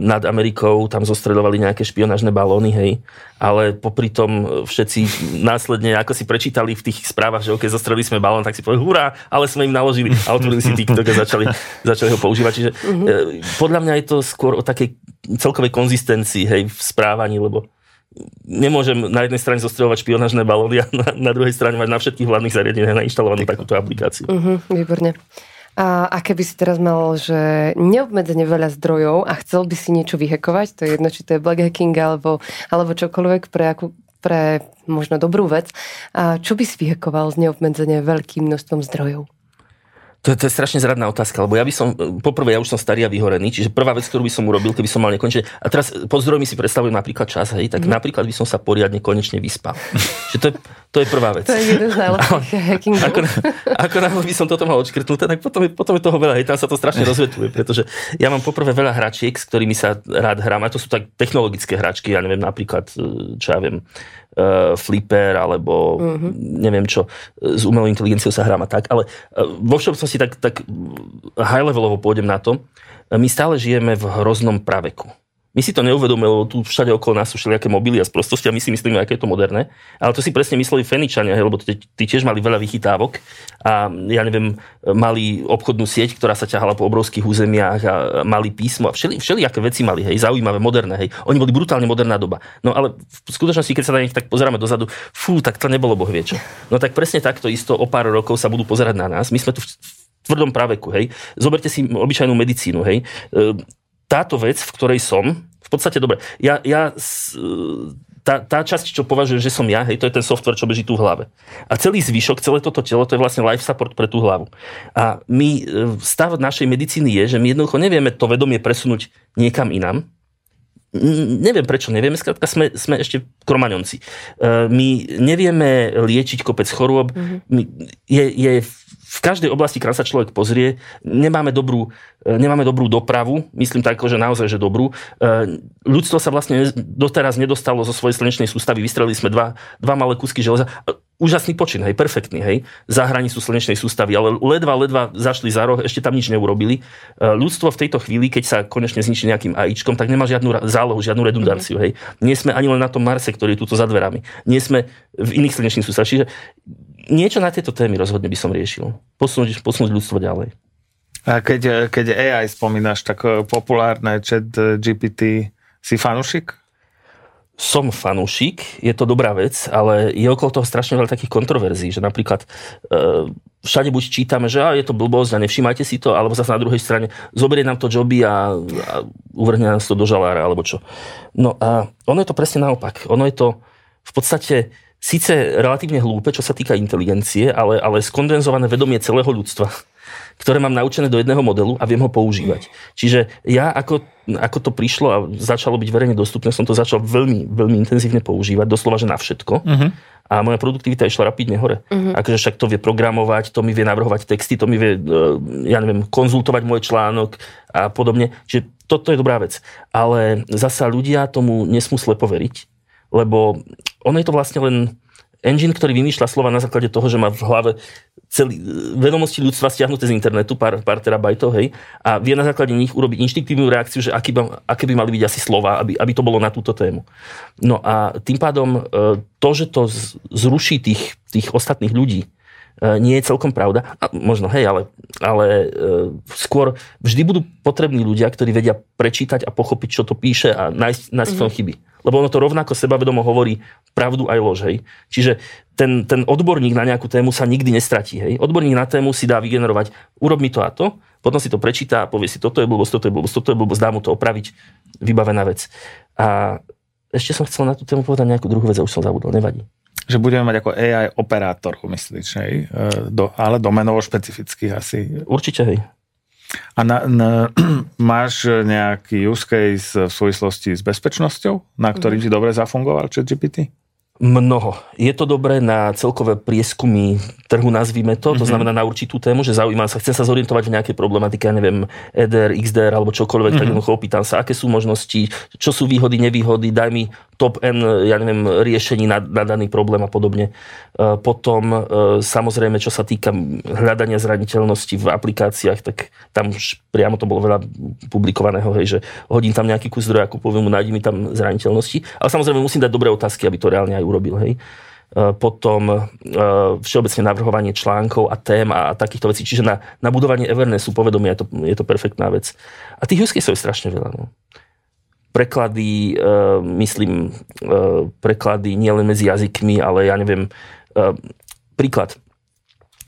nad Amerikou tam zostredovali nejaké špionážne balóny, hej, ale popri tom všetci následne, ako si prečítali v tých správach, že ok, zostredili sme balón, tak si povedali, hurá, ale sme im naložili a otvorili si TikTok a začali, začali ho používať. Čiže mm-hmm. e, podľa mňa je to skôr o takej celkovej konzistencii, hej, v správaní, lebo nemôžem na jednej strane zostrojovať špionážne balóny a na, na druhej strane mať na všetkých hlavných zariadeniach nainštalovanú takúto aplikáciu. Uh-huh, výborne. A aké by si teraz mal, že neobmedzene veľa zdrojov a chcel by si niečo vyhekovať, to je jedno, či to je black hacking alebo, alebo čokoľvek, pre akú, pre možno dobrú vec. A čo by si vyhekoval z neobmedzenia veľkým množstvom zdrojov? To, to je strašne zradná otázka, lebo ja by som, poprvé, ja už som starý a vyhorený, čiže prvá vec, ktorú by som urobil, keby som mal nekonečne, a teraz pod zdrojmi si predstavujem napríklad čas, hej, tak mm. napríklad by som sa poriadne konečne vyspal. čiže to je, to je prvá vec. To je jeden z najlepších hackingov. Ako, ako náhle by som toto mal odškrtnuté, tak potom, potom je toho veľa, hej, tam sa to strašne rozvetuje, pretože ja mám poprvé veľa hračiek, s ktorými sa rád hrám, a to sú tak technologické hračky, ja neviem, napríklad, čo ja viem, uh, Flipper alebo uh-huh. neviem čo, s umelou inteligenciou sa hrám a tak, ale uh, vo všeobecnosti tak, tak high levelovo pôjdem na to. My stále žijeme v hroznom praveku. My si to neuvedomujeme, lebo tu všade okolo nás sú všelijaké mobily a sprostosti a my si myslíme, aké je to moderné. Ale to si presne mysleli Feničania, lebo tí, tiež mali veľa vychytávok a ja neviem, mali obchodnú sieť, ktorá sa ťahala po obrovských územiach a mali písmo a všeli, všelijaké veci mali, hej, zaujímavé, moderné, hej. Oni boli brutálne moderná doba. No ale v skutočnosti, keď sa na nich tak pozeráme dozadu, fú, tak to nebolo boh vie čo. No tak presne takto isto o pár rokov sa budú pozerať na nás. My sme tu v tvrdom praveku, hej. Zoberte si obyčajnú medicínu, hej táto vec, v ktorej som, v podstate dobre, ja, ja tá, tá časť, čo považujem, že som ja, hej, to je ten software, čo beží tu v hlave. A celý zvyšok, celé toto telo, to je vlastne life support pre tú hlavu. A my, e, stav našej medicíny je, že my jednoducho nevieme to vedomie presunúť niekam inám, neviem prečo nevieme, skrátka sme, sme ešte kromaňonci. E, my nevieme liečiť kopec chorôb, mm-hmm. je, je v každej oblasti, kam sa človek pozrie, nemáme dobrú, e, nemáme dobrú dopravu, myslím tak, že naozaj, že dobrú. E, ľudstvo sa vlastne doteraz nedostalo zo svojej slnečnej sústavy, vystrelili sme dva, dva malé kúsky železa. E, úžasný počin, hej, perfektný, hej, za hranicu slnečnej sústavy, ale ledva, ledva zašli za roh, ešte tam nič neurobili. Ľudstvo v tejto chvíli, keď sa konečne zničí nejakým AIčkom, tak nemá žiadnu zálohu, žiadnu redundanciu, hej. Nie sme ani len na tom Marse, ktorý je tuto za dverami. Nie sme v iných slnečných sústavách. Čiže niečo na tieto témy rozhodne by som riešil. Posunúť, posunúť ľudstvo ďalej. A keď, keď AI spomínaš, tak eh, populárne chat eh, GPT, si fanúšik? Som fanúšik, je to dobrá vec, ale je okolo toho strašne veľa takých kontroverzií, že napríklad e, všade buď čítame, že á, je to blbosť a nevšímajte si to, alebo zase na druhej strane zoberie nám to joby a, a uvrhne nás to do žalára, alebo čo. No a ono je to presne naopak. Ono je to v podstate síce relatívne hlúpe, čo sa týka inteligencie, ale, ale skondenzované vedomie celého ľudstva, ktoré mám naučené do jedného modelu a viem ho používať. Čiže ja, ako, ako to prišlo a začalo byť verejne dostupné, som to začal veľmi, veľmi intenzívne používať, doslova, že na všetko. Uh-huh. A moja produktivita išla rapidne hore. Uh-huh. Akože však to vie programovať, to mi vie navrhovať texty, to mi vie, e, ja neviem, konzultovať môj článok a podobne. Čiže toto je dobrá vec. Ale zasa ľudia tomu nesmú slepo veriť lebo ono je to vlastne len engine, ktorý vymýšľa slova na základe toho, že má v hlave celý, vedomosti ľudstva stiahnuté z internetu, pár, pár terabajtov, hej, a vie na základe nich urobiť inštinktívnu reakciu, že aký by, aké by mali byť asi slova, aby, aby to bolo na túto tému. No a tým pádom e, to, že to zruší tých, tých ostatných ľudí, e, nie je celkom pravda. A možno, hej, ale, ale e, skôr vždy budú potrební ľudia, ktorí vedia prečítať a pochopiť, čo to píše a nájsť, nájsť mm-hmm. v tom mhm. chyby. Lebo ono to rovnako sebavedomo hovorí pravdu aj lož. Hej. Čiže ten, ten odborník na nejakú tému sa nikdy nestratí. Hej. Odborník na tému si dá vygenerovať, urob mi to a to, potom si to prečíta a povie si, toto je blbosť, toto je blbosť, toto je blbosť, dá mu to opraviť, vybavená vec. A ešte som chcel na tú tému povedať nejakú druhú vec a už som zabudol, nevadí. Že budeme mať ako AI operátorov, myslíš, hej? E, do, ale domenovo špecifických asi. Určite, hej. A na, na, máš nejaký use case v súvislosti s bezpečnosťou, na ktorý mm. ti dobre zafungoval ChatGPT? Mnoho. Je to dobré na celkové prieskumy trhu, nazvime to, to mm-hmm. znamená na určitú tému, že zaujímam sa, chcem sa zorientovať v nejakej problematike, ja neviem, EDR, XDR alebo čokoľvek, mm-hmm. tak jednoducho opýtam sa, aké sú možnosti, čo sú výhody, nevýhody, daj mi top N, ja neviem, riešení na, na daný problém a podobne. E, potom, e, samozrejme, čo sa týka hľadania zraniteľnosti v aplikáciách, tak tam už priamo to bolo veľa publikovaného, hej, že hodím tam nejaký kus zdroja, poviem mu, nájdi mi tam zraniteľnosti. Ale samozrejme musím dať dobré otázky, aby to reálne aj urobil. Hej e, potom všeobecne navrhovanie článkov a tém a takýchto vecí. Čiže na, na budovanie Evernessu povedomia je to, je to perfektná vec. A tých use je strašne veľa. No preklady, uh, myslím, preklady nielen medzi jazykmi, ale ja neviem, príklad.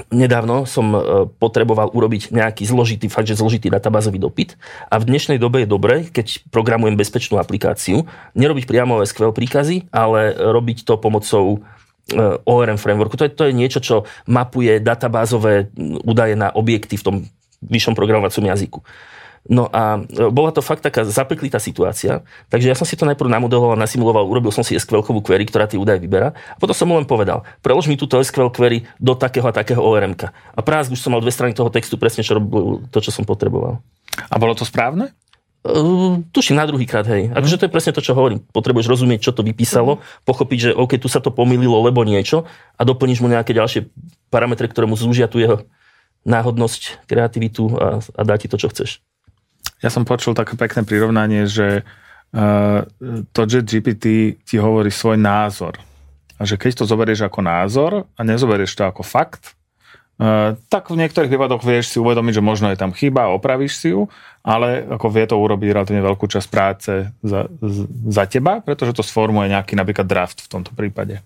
Nedávno som e, potreboval urobiť nejaký zložitý, fakt, že zložitý databázový dopyt a v dnešnej dobe je dobré, keď programujem bezpečnú aplikáciu, nerobiť priamo SQL príkazy, ale robiť to pomocou e, ORM frameworku. To je, to je niečo, čo mapuje databázové údaje na objekty v tom vyššom programovacom jazyku. No a e, bola to fakt taká zapeklitá situácia, takže ja som si to najprv namodeloval, nasimuloval, urobil som si SQL query, ktorá tie údaje vyberá a potom som mu len povedal, prelož mi túto SQL query do takého a takého ORM. A práve už som mal dve strany toho textu presne, čo robil to, čo som potreboval. A bolo to správne? Uh, tuším na druhý krát, hej. Akože to je presne to, čo hovorím. Potrebuješ rozumieť, čo to vypísalo, uh-huh. pochopiť, že OK, tu sa to pomýlilo, lebo niečo a doplníš mu nejaké ďalšie parametre, ktoré mu zúžia tu jeho náhodnosť, kreativitu a, a dá ti to, čo chceš. Ja som počul také pekné prirovnanie, že uh, to, že GPT ti hovorí svoj názor. A že keď to zoberieš ako názor a nezoberieš to ako fakt, uh, tak v niektorých prípadoch vieš si uvedomiť, že možno je tam chyba, opravíš si ju, ale ako vie to urobiť relatívne veľkú časť práce za, za teba, pretože to sformuje nejaký napríklad draft v tomto prípade.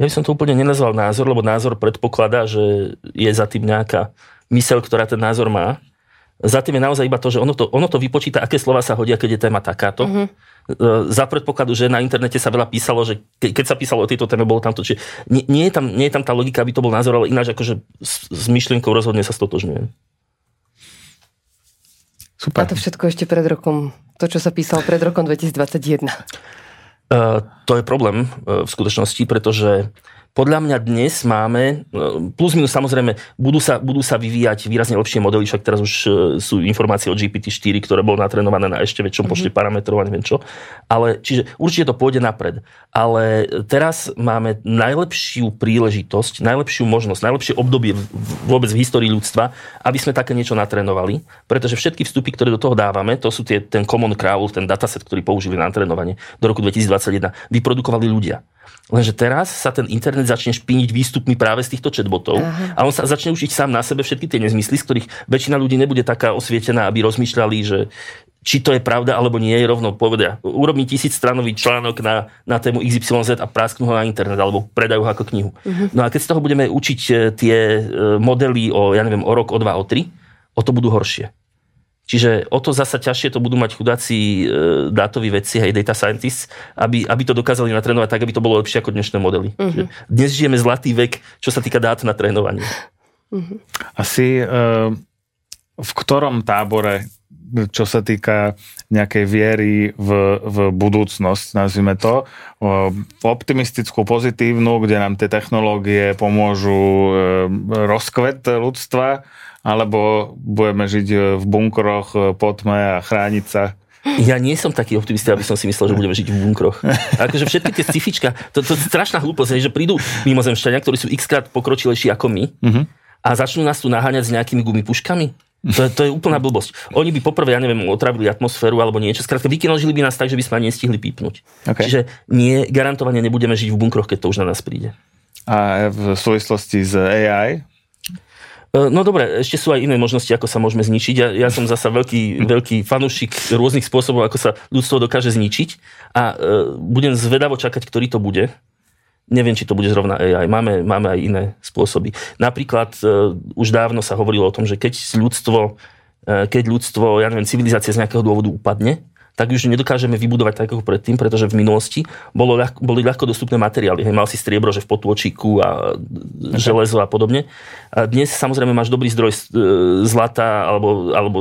Ja by som to úplne nenazval názor, lebo názor predpokladá, že je za tým nejaká mysel, ktorá ten názor má. Za tým je naozaj iba to, že ono to, ono to vypočíta, aké slova sa hodia, keď je téma takáto. Uh-huh. Za predpokladu, že na internete sa veľa písalo, že ke, keď sa písalo o tejto téme, bolo tam to, čiže nie, nie, je tam, nie je tam tá logika, aby to bol názor, ale ináč akože s, s myšlienkou rozhodne sa stotožňujem. Super. A to všetko ešte pred rokom, to, čo sa písalo pred rokom 2021. Uh, to je problém uh, v skutočnosti, pretože podľa mňa dnes máme, no, plus minus samozrejme, budú sa, budú sa vyvíjať výrazne lepšie modely, však teraz už e, sú informácie o GPT-4, ktoré bolo natrenované na ešte väčšom počte mm-hmm. parametrov a neviem čo. Ale, čiže určite to pôjde napred. Ale teraz máme najlepšiu príležitosť, najlepšiu možnosť, najlepšie obdobie vôbec v histórii ľudstva, aby sme také niečo natrénovali, pretože všetky vstupy, ktoré do toho dávame, to sú tie, ten Common Crawl, ten dataset, ktorý použili na trénovanie do roku 2021, vyprodukovali ľudia. Lenže teraz sa ten internet začne špiniť výstupmi práve z týchto chatbotov Aha. a on sa začne učiť sám na sebe všetky tie nezmysly, z ktorých väčšina ľudí nebude taká osvietená, aby rozmýšľali, že či to je pravda alebo nie, je rovno povedia. Urobí tisíc stranový článok na, na tému XYZ a prásknú ho na internet alebo predajú ho ako knihu. Uh-huh. No a keď z toho budeme učiť e, tie e, modely o, ja neviem, o rok, o dva, o tri, o to budú horšie. Čiže o to zasa ťažšie to budú mať chudáci e, dátoví vedci, hej, data scientists, aby, aby to dokázali natrénovať tak, aby to bolo lepšie ako dnešné modely. Uh-huh. Dnes žijeme zlatý vek, čo sa týka dát na trénovanie. Uh-huh. Asi e, v ktorom tábore, čo sa týka nejakej viery v, v budúcnosť, nazvime to, e, optimistickú, pozitívnu, kde nám tie technológie pomôžu e, rozkvet ľudstva, alebo budeme žiť e, v bunkroch e, pod tme a chrániť sa. Ja nie som taký optimista, aby som si myslel, že budeme žiť v bunkroch. Akože všetky tie scifička, to, to je strašná hlúposť, že prídu mimozemšťania, ktorí sú x krát pokročilejší ako my uh-huh. a začnú nás tu naháňať s nejakými gumipuškami. To, je, to je úplná blbosť. Oni by poprvé, ja neviem, otravili atmosféru alebo niečo. Skrátka, vykinožili by nás tak, že by sme ani nestihli pípnuť. Okay. Čiže nie, garantovane nebudeme žiť v bunkroch, keď to už na nás príde. A v súvislosti s AI, no dobre, ešte sú aj iné možnosti, ako sa môžeme zničiť. Ja, ja som zasa veľký, veľký fanúšik rôznych spôsobov, ako sa ľudstvo dokáže zničiť a uh, budem zvedavo čakať, ktorý to bude. Neviem, či to bude zrovna AI. Máme, máme aj iné spôsoby. Napríklad uh, už dávno sa hovorilo o tom, že keď ľudstvo, uh, keď ľudstvo, ja neviem, civilizácia z nejakého dôvodu upadne, tak už nedokážeme vybudovať tak ako predtým, pretože v minulosti bolo ľahko, boli ľahko dostupné materiály. Hej, mal si striebro, že v potôčiku a okay. železo a podobne. A dnes samozrejme máš dobrý zdroj e, zlata alebo, alebo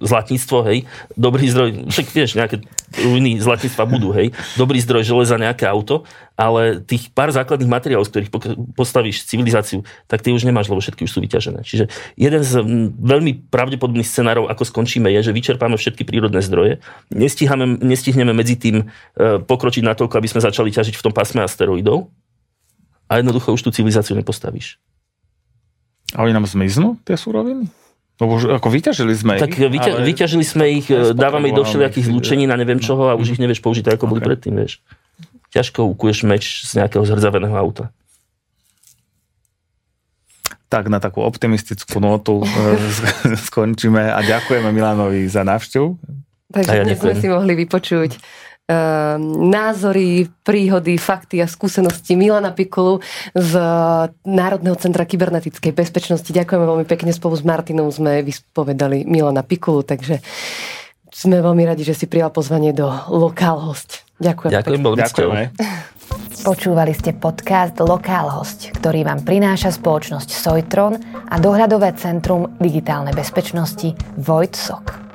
zlatníctvo, hej, dobrý zdroj, však vieš, nejaké ruiny zlatníctva budú, hej, dobrý zdroj železa, nejaké auto, ale tých pár základných materiálov, z ktorých postavíš civilizáciu, tak ty už nemáš, lebo všetky už sú vyťažené. Čiže jeden z veľmi pravdepodobných scenárov, ako skončíme, je, že vyčerpáme všetky prírodné zdroje, nestihneme, nestihneme medzi tým e, pokročiť na toľko, aby sme začali ťažiť v tom pásme asteroidov a jednoducho už tú civilizáciu nepostavíš. A oni nám zmiznú, tie súroviny? Lebo už ako vyťažili sme tak ich. Tak vyťa, vyťažili sme ich, dávame ich do všelijakých zlučení na neviem čoho a už ich nevieš použiť ako okay. boli predtým, vieš. Ťažko ukuješ meč z nejakého zhrdzaveného auta. Tak na takú optimistickú notu e, skončíme a ďakujeme Milanovi za návštevu. Takže ja dnes sme si mohli vypočuť názory, príhody, fakty a skúsenosti Milana Pikulu z Národného centra kybernetickej bezpečnosti. Ďakujeme veľmi pekne. Spolu s Martinom sme vyspovedali Milana Pikulu, takže sme veľmi radi, že si prijal pozvanie do Lokál host. Ďakujem. Ďakujem, bol Počúvali ste podcast Lokál host, ktorý vám prináša spoločnosť Sojtron a dohľadové centrum digitálnej bezpečnosti Vojtsok.